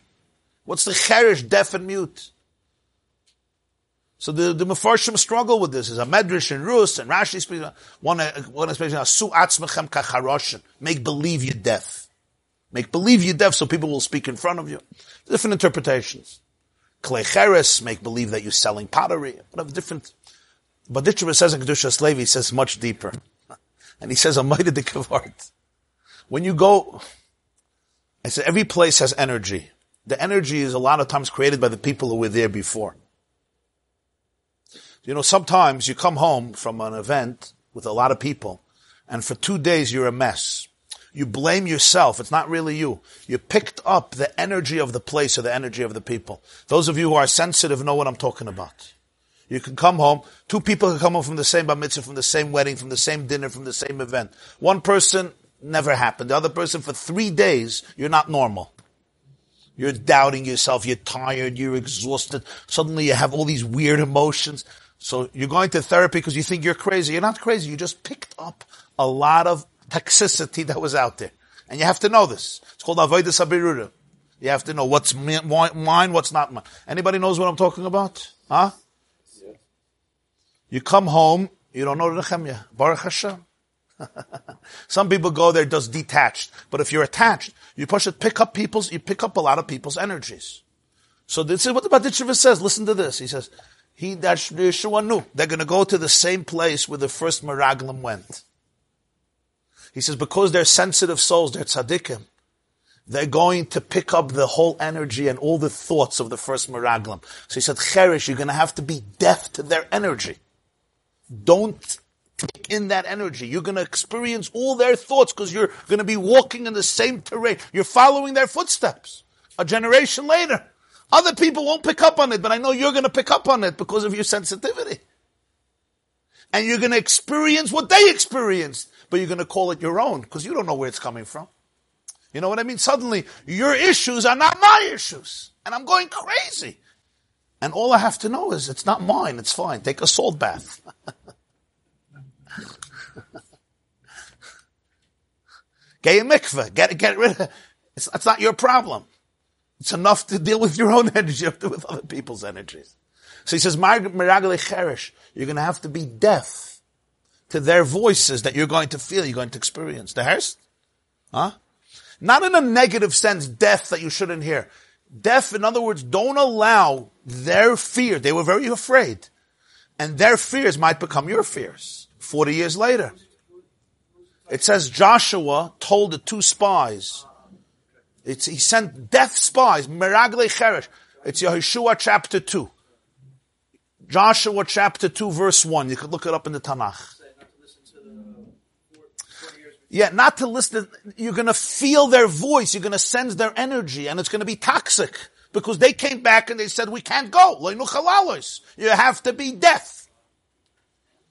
What's the cheresh, deaf and mute? So the, the Mefarshim struggle with this. Is a Medrash and Rus and Rashi speaks, one, uh, one especially, Su atzmechem kacharoshin. Make believe you're deaf. Make believe you're deaf so people will speak in front of you. Different interpretations. Klecheres, make believe that you're selling pottery. Whatever, different. But Ditcher says in Kedushas Levi, he says much deeper. And he says a mighty kavart. When you go, I said every place has energy. The energy is a lot of times created by the people who were there before. You know, sometimes you come home from an event with a lot of people, and for two days you're a mess. You blame yourself. It's not really you. You picked up the energy of the place or the energy of the people. Those of you who are sensitive know what I'm talking about. You can come home. Two people can come home from the same bar mitzvah, from the same wedding, from the same dinner, from the same event. One person never happened. The other person for three days, you're not normal. You're doubting yourself. You're tired. You're exhausted. Suddenly you have all these weird emotions. So you're going to therapy because you think you're crazy. You're not crazy. You just picked up a lot of toxicity that was out there. And you have to know this. It's called Avodas Habirura. You have to know what's mine, what's not mine. Anybody knows what I'm talking about? Huh? Yeah. You come home, you don't know the Nehemiah. Baruch Hashem. Some people go there just detached. But if you're attached, you push it, pick up people's, you pick up a lot of people's energies. So this is what the Berditchever says. Listen to this. He says, he that Yehoshua knew they're going to go to the same place where the first Meraglim went. He says because they're sensitive souls, they're tzaddikim. They're going to pick up the whole energy and all the thoughts of the first Meraglim. So he said, Cheresh, you're going to have to be deaf to their energy. Don't take in that energy. You're going to experience all their thoughts because you're going to be walking in the same terrain. You're following their footsteps. A generation later. Other people won't pick up on it, but I know you're going to pick up on it because of your sensitivity. And you're going to experience what they experienced, but you're going to call it your own because you don't know where it's coming from. You know what I mean? Suddenly, your issues are not my issues. And I'm going crazy. And all I have to know is it's not mine, it's fine. Take a salt bath. Get a mikveh. Get, get rid of it. It's, it's not your problem. It's enough to deal with your own energy, you have to with other people's energies. So he says, Miragale Cheresh, you're going to have to be deaf to their voices that you're going to feel, you're going to experience. The Hearst? Huh? Not in a negative sense, deaf that you shouldn't hear. Deaf, in other words, don't allow their fear. They were very afraid. And their fears might become your fears 40 years later. It says Joshua told the two spies. It's, he sent deaf spies, Meragle Cheresh. It's Yehoshua chapter 2. Joshua chapter 2 verse 1. You could look it up in the Tanakh. Yeah, not to listen. You're going to feel their voice. You're going to sense their energy and it's going to be toxic because they came back and they said, we can't go. You have to be deaf.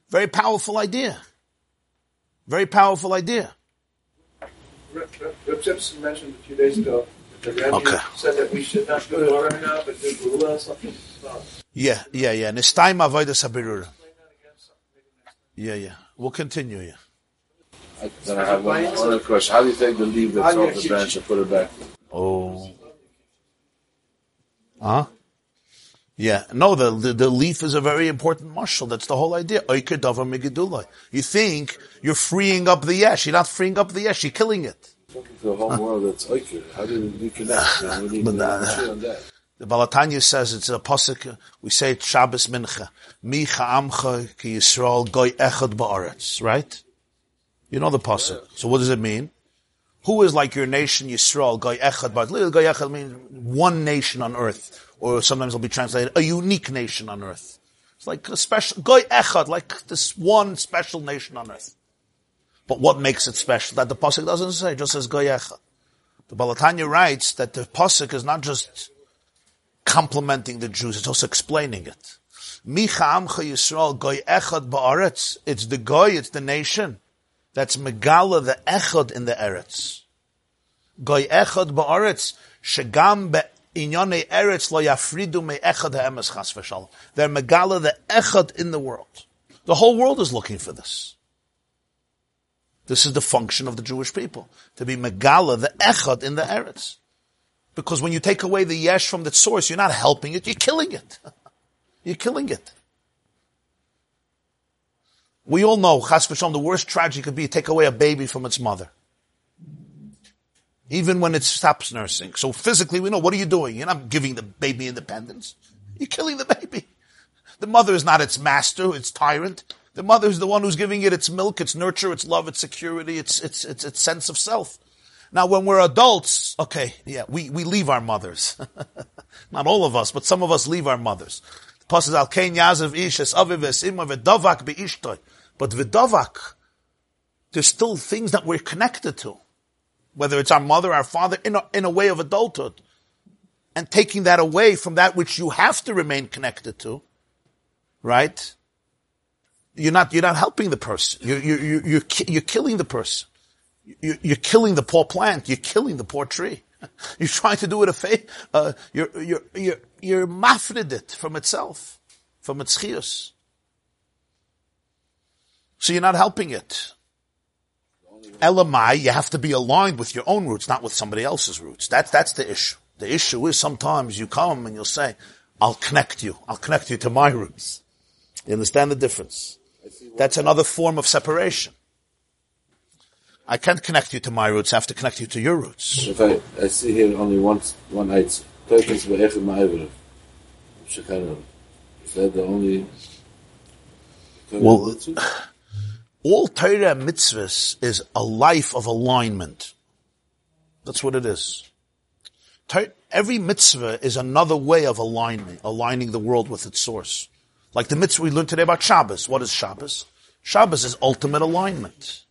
Very powerful idea. Very powerful idea. Reb Pinson mentioned a few days ago that the Rebbe Okay. said that we should not do Torah now, but do Gula or something. Well, Yeah, yeah, yeah. Nistaim avodas habirura. Yeah, yeah. We'll continue, yeah. I, then I have one other question. How do you take the leaf that's off the branch and put it back? Oh. Huh? Yeah. No, the, the, the leaf is a very important mashal. That's the whole idea. Oiker davar migidulai. You think you're freeing up the yesh. You're not freeing up the yesh. You're killing it. Talking to the whole world that's. How do we reconnect? You we need to on that. The Baal HaTanya says it's a pasuk. We say it Shabbos Mincha. Mi cha'amcha ki Yisrael goy echad ba'aretz. Right? You know the pasuk. So what does it mean? Who is like your nation Yisrael goy echad ba'aretz? Goy echad means one nation on earth, or sometimes it'll be translated a unique nation on earth. It's like a special goy echad, like this one special nation on earth. But what makes it special? That the pasuk doesn't say. Just says goy echad. The Baal HaTanya writes that the pasuk is not just complimenting the Jews, it's also explaining it. Micha Amcha Yisrael Goy Echad Ba'aretz. It's the Goy, it's the nation that's Megala the Echad in the Eretz. Goy Echad Ba'aretz Shegam Be'inyane Eretz Lo Yafridu Me Echad Ha'emes Chas V'Shalom. They're Megala the Echad in the world. The whole world is looking for this. This is the function of the Jewish people. To be Megala the Echad in the Eretz. Because when you take away the yesh from the source, you're not helping it, you're killing it. you're killing it. We all know, chas v'shalom, the worst tragedy could be take away a baby from its mother. Even when it stops nursing. So physically we know, what are you doing? You're not giving the baby independence. You're killing the baby. The mother is not its master, its tyrant. The mother is the one who's giving it its milk, its nurture, its love, its security, its, its, its, its sense of self. Now, when we're adults, okay, yeah, we, we leave our mothers. Not all of us, but some of us leave our mothers. The Pasuk Al kein yazav ish es aviv es ima. But there's still things that we're connected to. Whether it's our mother, our father, in a, in a way of adulthood. And taking that away from that which you have to remain connected to, right? You're not, you're not helping the person. You're, you're, you're, you're, you're killing the person. You're, you're killing the poor plant. You're killing the poor tree. You're trying to do it a favor. Uh, you're, you're, you're, you're mafrid it from itself, from its chius. So you're not helping it. Elamai, you have to be aligned with your own roots, not with somebody else's roots. That's, that's the issue. The issue is sometimes you come and you'll say, I'll connect you. I'll connect you to my roots. You understand the difference? That's another form of separation. I can't connect you to my roots. I have to connect you to your roots. If I, I see here only one, one eight. Teukens be'echad ma'ivrev. Shekarov. Is that the only? Well, all Torah mitzvahs is a life of alignment. That's what it is. Every mitzvah is another way of alignment, aligning the world with its source. Like the mitzvah we learned today about Shabbos. What is Shabbos? Shabbos is ultimate alignment.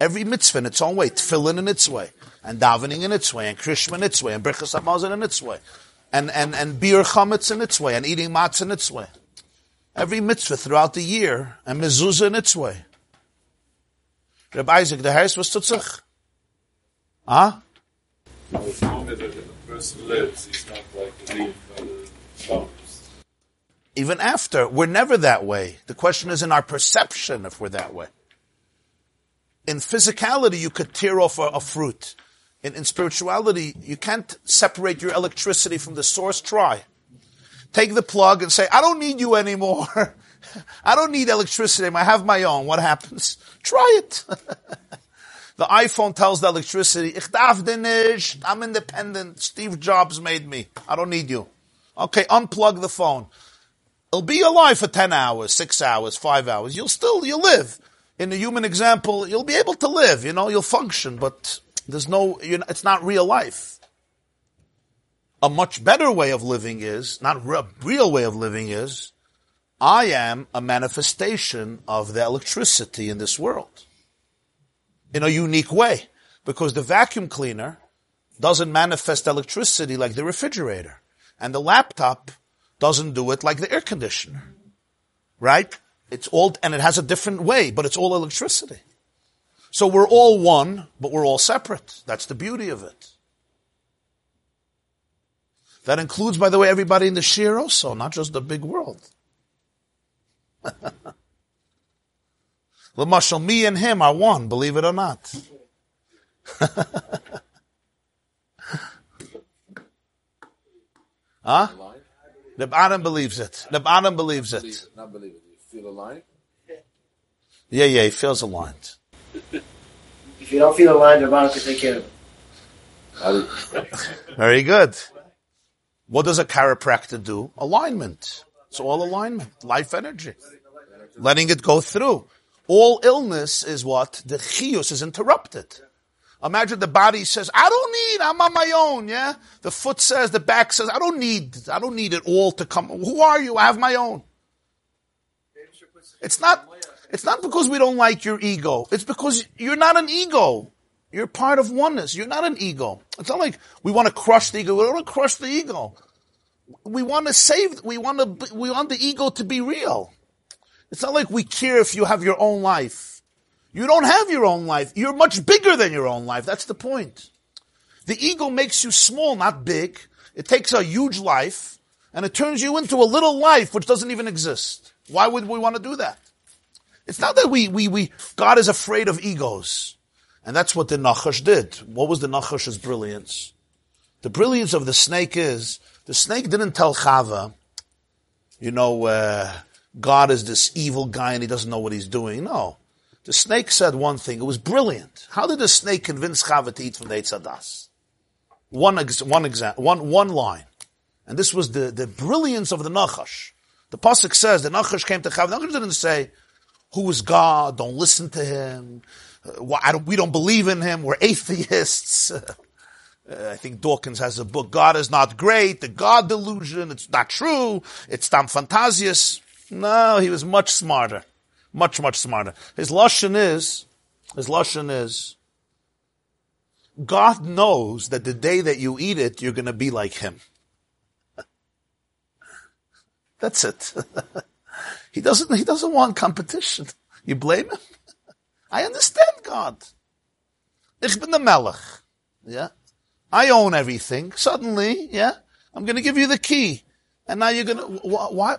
Every mitzvah in its own way, tefillin in its way, and davening in its way, and krishma in its way, and brichas hamazon in its way, and, and, and biur chametz in its way, and eating matzah in its way. Every mitzvah throughout the year, and mezuzah in its way. Reb Isaac, the house was tutzach. Huh? I was told that the person lives, he's not like a leaf by. Even after, we're never that way. The question is in our perception if we're that way. In physicality, you could tear off a, a fruit. In, in spirituality, you can't separate your electricity from the source. Try. Take the plug and say, I don't need you anymore. I don't need electricity. I have my own. What happens? Try it. the iPhone tells the electricity, ich darf. I'm independent. Steve Jobs made me. I don't need you. Okay, unplug the phone. It'll be alive for 10 hours, 6 hours, 5 hours. You'll still, you'll live. In the human example, you'll be able to live, you know, you'll function, but there's no, you know it's not real life. A much better way of living is, not a real way of living is, I am a manifestation of the electricity in this world. In a unique way. Because the vacuum cleaner doesn't manifest electricity like the refrigerator. And the laptop doesn't do it like the air conditioner. Right? It's all, and it has a different way, but it's all electricity. So we're all one, but we're all separate. That's the beauty of it. That includes, by the way, everybody in the shiur also, not just the big world. Lamashal, me and him are one, believe it or not. huh? The Adam believes it. The Adam believes it. Not believe it. You feel aligned? Yeah, yeah, he feels aligned. If you don't feel aligned, Rabban can take care of it. Very good. What does a chiropractor do? Alignment. It's all alignment, life energy. Letting it go through. All illness is what? The chios is interrupted. Imagine the body says, I don't need, I'm on my own, yeah? The foot says, the back says, I don't need, I don't need it all to come. Who are you? I have my own. It's not, it's not because we don't like your ego. It's because you're not an ego. You're part of oneness. You're not an ego. It's not like we want to crush the ego. We don't want to crush the ego. We want to save, we want to, we want the ego to be real. It's not like we care if you have your own life. You don't have your own life. You're much bigger than your own life. That's the point. The ego makes you small, not big. It takes a huge life and it turns you into a little life which doesn't even exist. Why would we want to do that? It's not that we, we, we, God is afraid of egos. And that's what the Nachash did. What was the Nachash's brilliance? The brilliance of the snake is, the snake didn't tell Chava, you know, uh, God is this evil guy and he doesn't know what he's doing. No. The snake said one thing. It was brilliant. How did the snake convince Chava to eat from the Eitz Hadas? One, ex- one example, one, one line. And this was the, the brilliance of the Nachash. The Pasuk says the Nachash came to Chava. The Nachash didn't say, who is God? Don't listen to him. Uh, don't, we don't believe in him. We're atheists. Uh, I think Dawkins has a book, God is not great, the God delusion, it's not true, it's Tam Fantasius. No, he was much smarter. Much, much smarter. His Lashon is, his Lashon is, God knows that the day that you eat it, you're gonna be like him. That's it. he doesn't, he doesn't want competition. You blame him? I understand God. Ich bin the Melech. Yeah. I own everything. Suddenly, yeah, I'm going to give you the key. And now you're going to, why,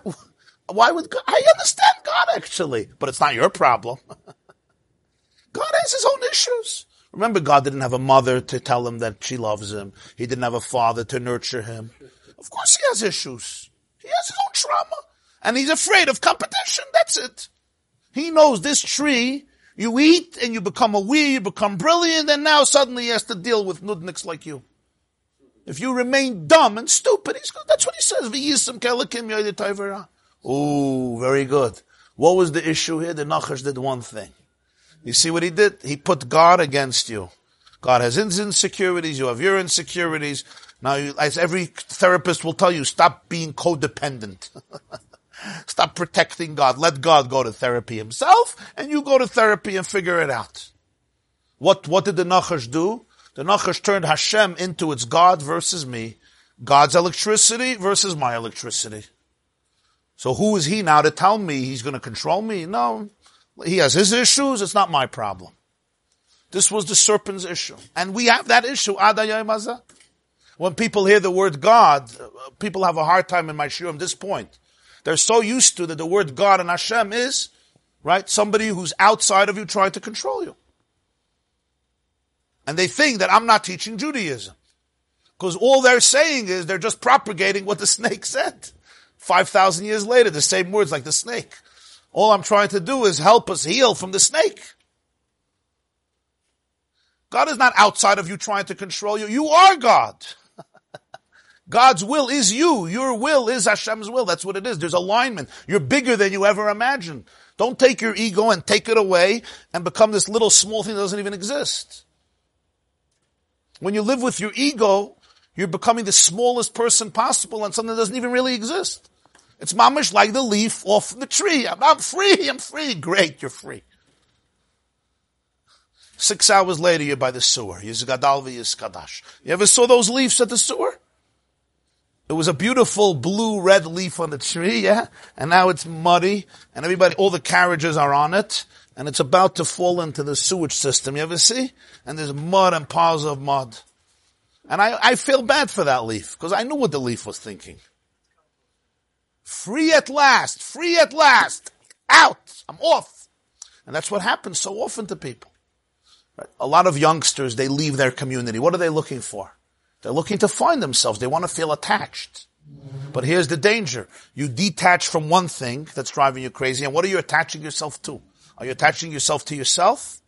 why would God, I understand God actually, but it's not your problem. God has his own issues. Remember, God didn't have a mother to tell him that she loves him. He didn't have a father to nurture him. Of course he has issues. He has his own trauma. And he's afraid of competition. That's it. He knows this tree, you eat and you become a we, you become brilliant, and now suddenly he has to deal with nudniks like you. If you remain dumb and stupid, he's good. That's what he says. Oh, very good. What was the issue here? The Nachash did one thing. You see what he did? He put God against you. God has his insecurities, you have your insecurities. Now, as every therapist will tell you, stop being codependent. stop protecting God. Let God go to therapy himself, and you go to therapy and figure it out. What, what did the Nachash do? The Nachash turned Hashem into its God versus me. God's electricity versus my electricity. So who is he now to tell me he's going to control me? No. He has his issues. It's not my problem. This was the serpent's issue. And we have that issue. When people hear the word God, uh, people have a hard time in my shiur at this point. They're so used to that the word God and Hashem is, right, somebody who's outside of you trying to control you. And they think that I'm not teaching Judaism. Because all they're saying is they're just propagating what the snake said. 5,000 years later, the same words like the snake. All I'm trying to do is help us heal from the snake. God is not outside of you trying to control you. You are God. God's will is you. Your will is Hashem's will. That's what it is. There's alignment. You're bigger than you ever imagined. Don't take your ego and take it away and become this little small thing that doesn't even exist. When you live with your ego, you're becoming the smallest person possible and something that doesn't even really exist. It's mamish like the leaf off the tree. I'm, I'm free, I'm free. Great, you're free. Six hours later, you're by the sewer. Yisgadal v'Yiskadash. You ever saw those leaves at the sewer? It was a beautiful blue red leaf on the tree, yeah? And now it's muddy, and everybody, all the carriages are on it, and it's about to fall into the sewage system. You ever see? And there's mud and piles of mud. And I, I feel bad for that leaf, because I knew what the leaf was thinking. Free at last, free at last, out, I'm off. And that's what happens so often to people. A lot of youngsters, they leave their community. What are they looking for? They're looking to find themselves. They want to feel attached. But here's the danger. You detach from one thing that's driving you crazy, and what are you attaching yourself to? Are you attaching yourself to yourself?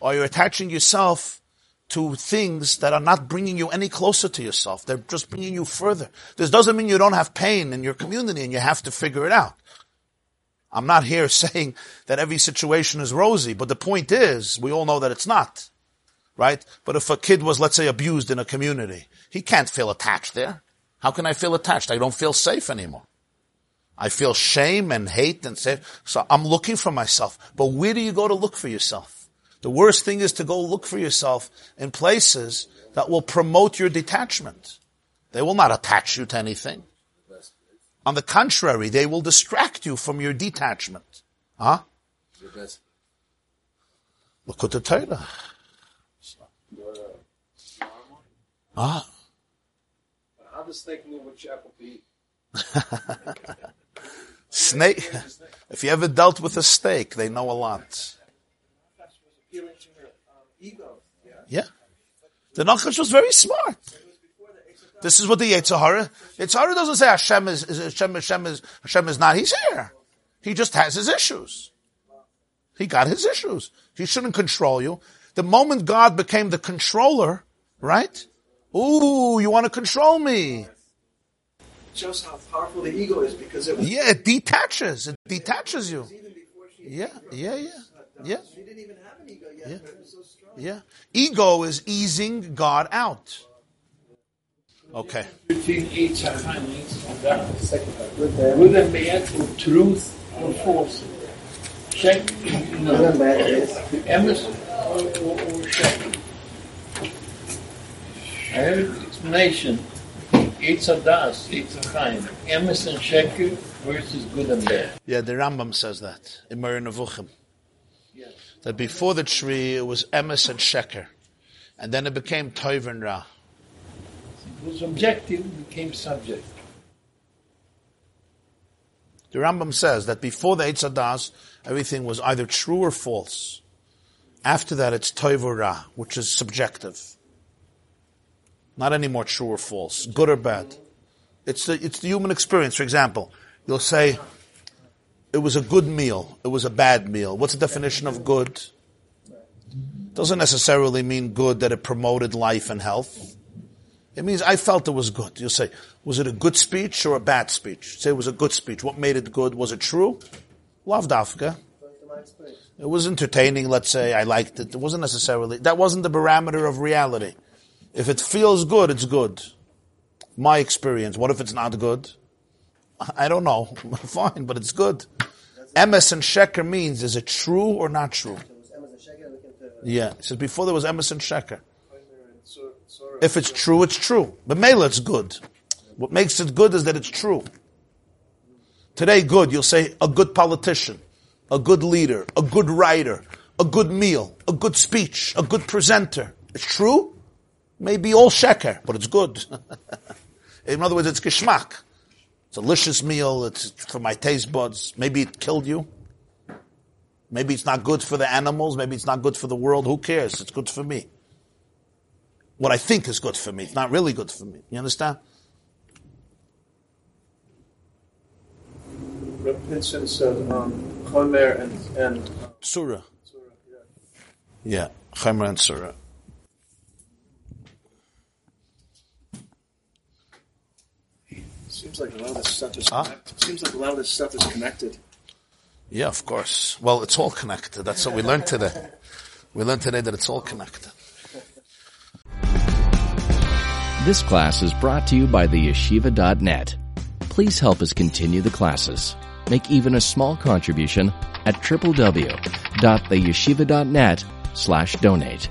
Or are you attaching yourself to things that are not bringing you any closer to yourself? They're just bringing you further. This doesn't mean you don't have pain in your community and you have to figure it out. I'm not here saying that every situation is rosy, but the point is, we all know that it's not. Right? But if a kid was, let's say, abused in a community, he can't feel attached there. How can I feel attached? I don't feel safe anymore. I feel shame and hate and. So I'm looking for myself. But where do you go to look for yourself? The worst thing is to go look for yourself in places that will promote your detachment. They will not attach you to anything. On the contrary, they will distract you from your detachment. Huh? Look at the Torah. Ah. Does snake move with apple to eat? snake. If you ever dealt with a snake, they know a lot. Yeah. The Nachash was very smart. This is what the Yetzer Hara. Yetzirah doesn't say Hashem is, is Hashem, Hashem is Hashem is not. He's here. He just has his issues. He got his issues. He shouldn't control you. The moment God became the controller, right? Ooh, you want to control me. Shows how powerful the ego is because it was. Yeah, it detaches. It detaches you. Yeah, yeah, yeah, yeah. She didn't even have an ego yet. Yeah. So strong. Yeah. Ego is easing God out. Okay. between each and Good and bad, or truth or false. Check, you know, Emerson or, or, or check. An explanation. It's a das, it's a chaim. Emes and Sheker versus good and bad. Yeah, the Rambam says that in Moreh Nevuchim. Yeah. That before the tree it was emes and sheker, and then it became toiv and ra. It was objective, became subject. The Rambam says that before the Eitz Hadas, everything was either true or false. After that, it's toiv or ra, which is subjective. Not anymore true or false, good or bad. It's the, it's the human experience. For example, you'll say, it was a good meal, it was a bad meal. What's the definition of good? Doesn't necessarily mean good that it promoted life and health. It means I felt it was good. You'll say, was it a good speech or a bad speech? Say it was a good speech. What made it good? Was it true? Loved Africa. It was entertaining, let's say. I liked it. It wasn't necessarily, that wasn't the barometer of reality. If it feels good, it's good. My experience. What if it's not good? I don't know. Fine, but it's good. Emes and Sheker means, is it true or not true? Yeah. It says before there was Emes and Sheker. If it's true, it's true. But Mela, it's good. What makes it good is that it's true. Today, good, you'll say a good politician, a good leader, a good writer, a good meal, a good speech, a good presenter. It's true? Maybe all sheker, but it's good. In other words, it's geschmack. It's a delicious meal. It's for my taste buds. Maybe it killed you. Maybe it's not good for the animals. Maybe it's not good for the world. Who cares? It's good for me. What I think is good for me. It's not really good for me. You understand? Reb Pinson said um, Chomer and and uh, Surah. Surah, yeah. Yeah. Chomer and Surah. Seems like a lot of this stuff is Huh? connected. Seems like a lot of this stuff is connected. Yeah, of course. Well, it's all connected. That's what we learned today. We learned today that it's all connected. This class is brought to you by theyeshiva.net. Please help us continue the classes. Make even a small contribution at www.theyeshiva.net slash donate.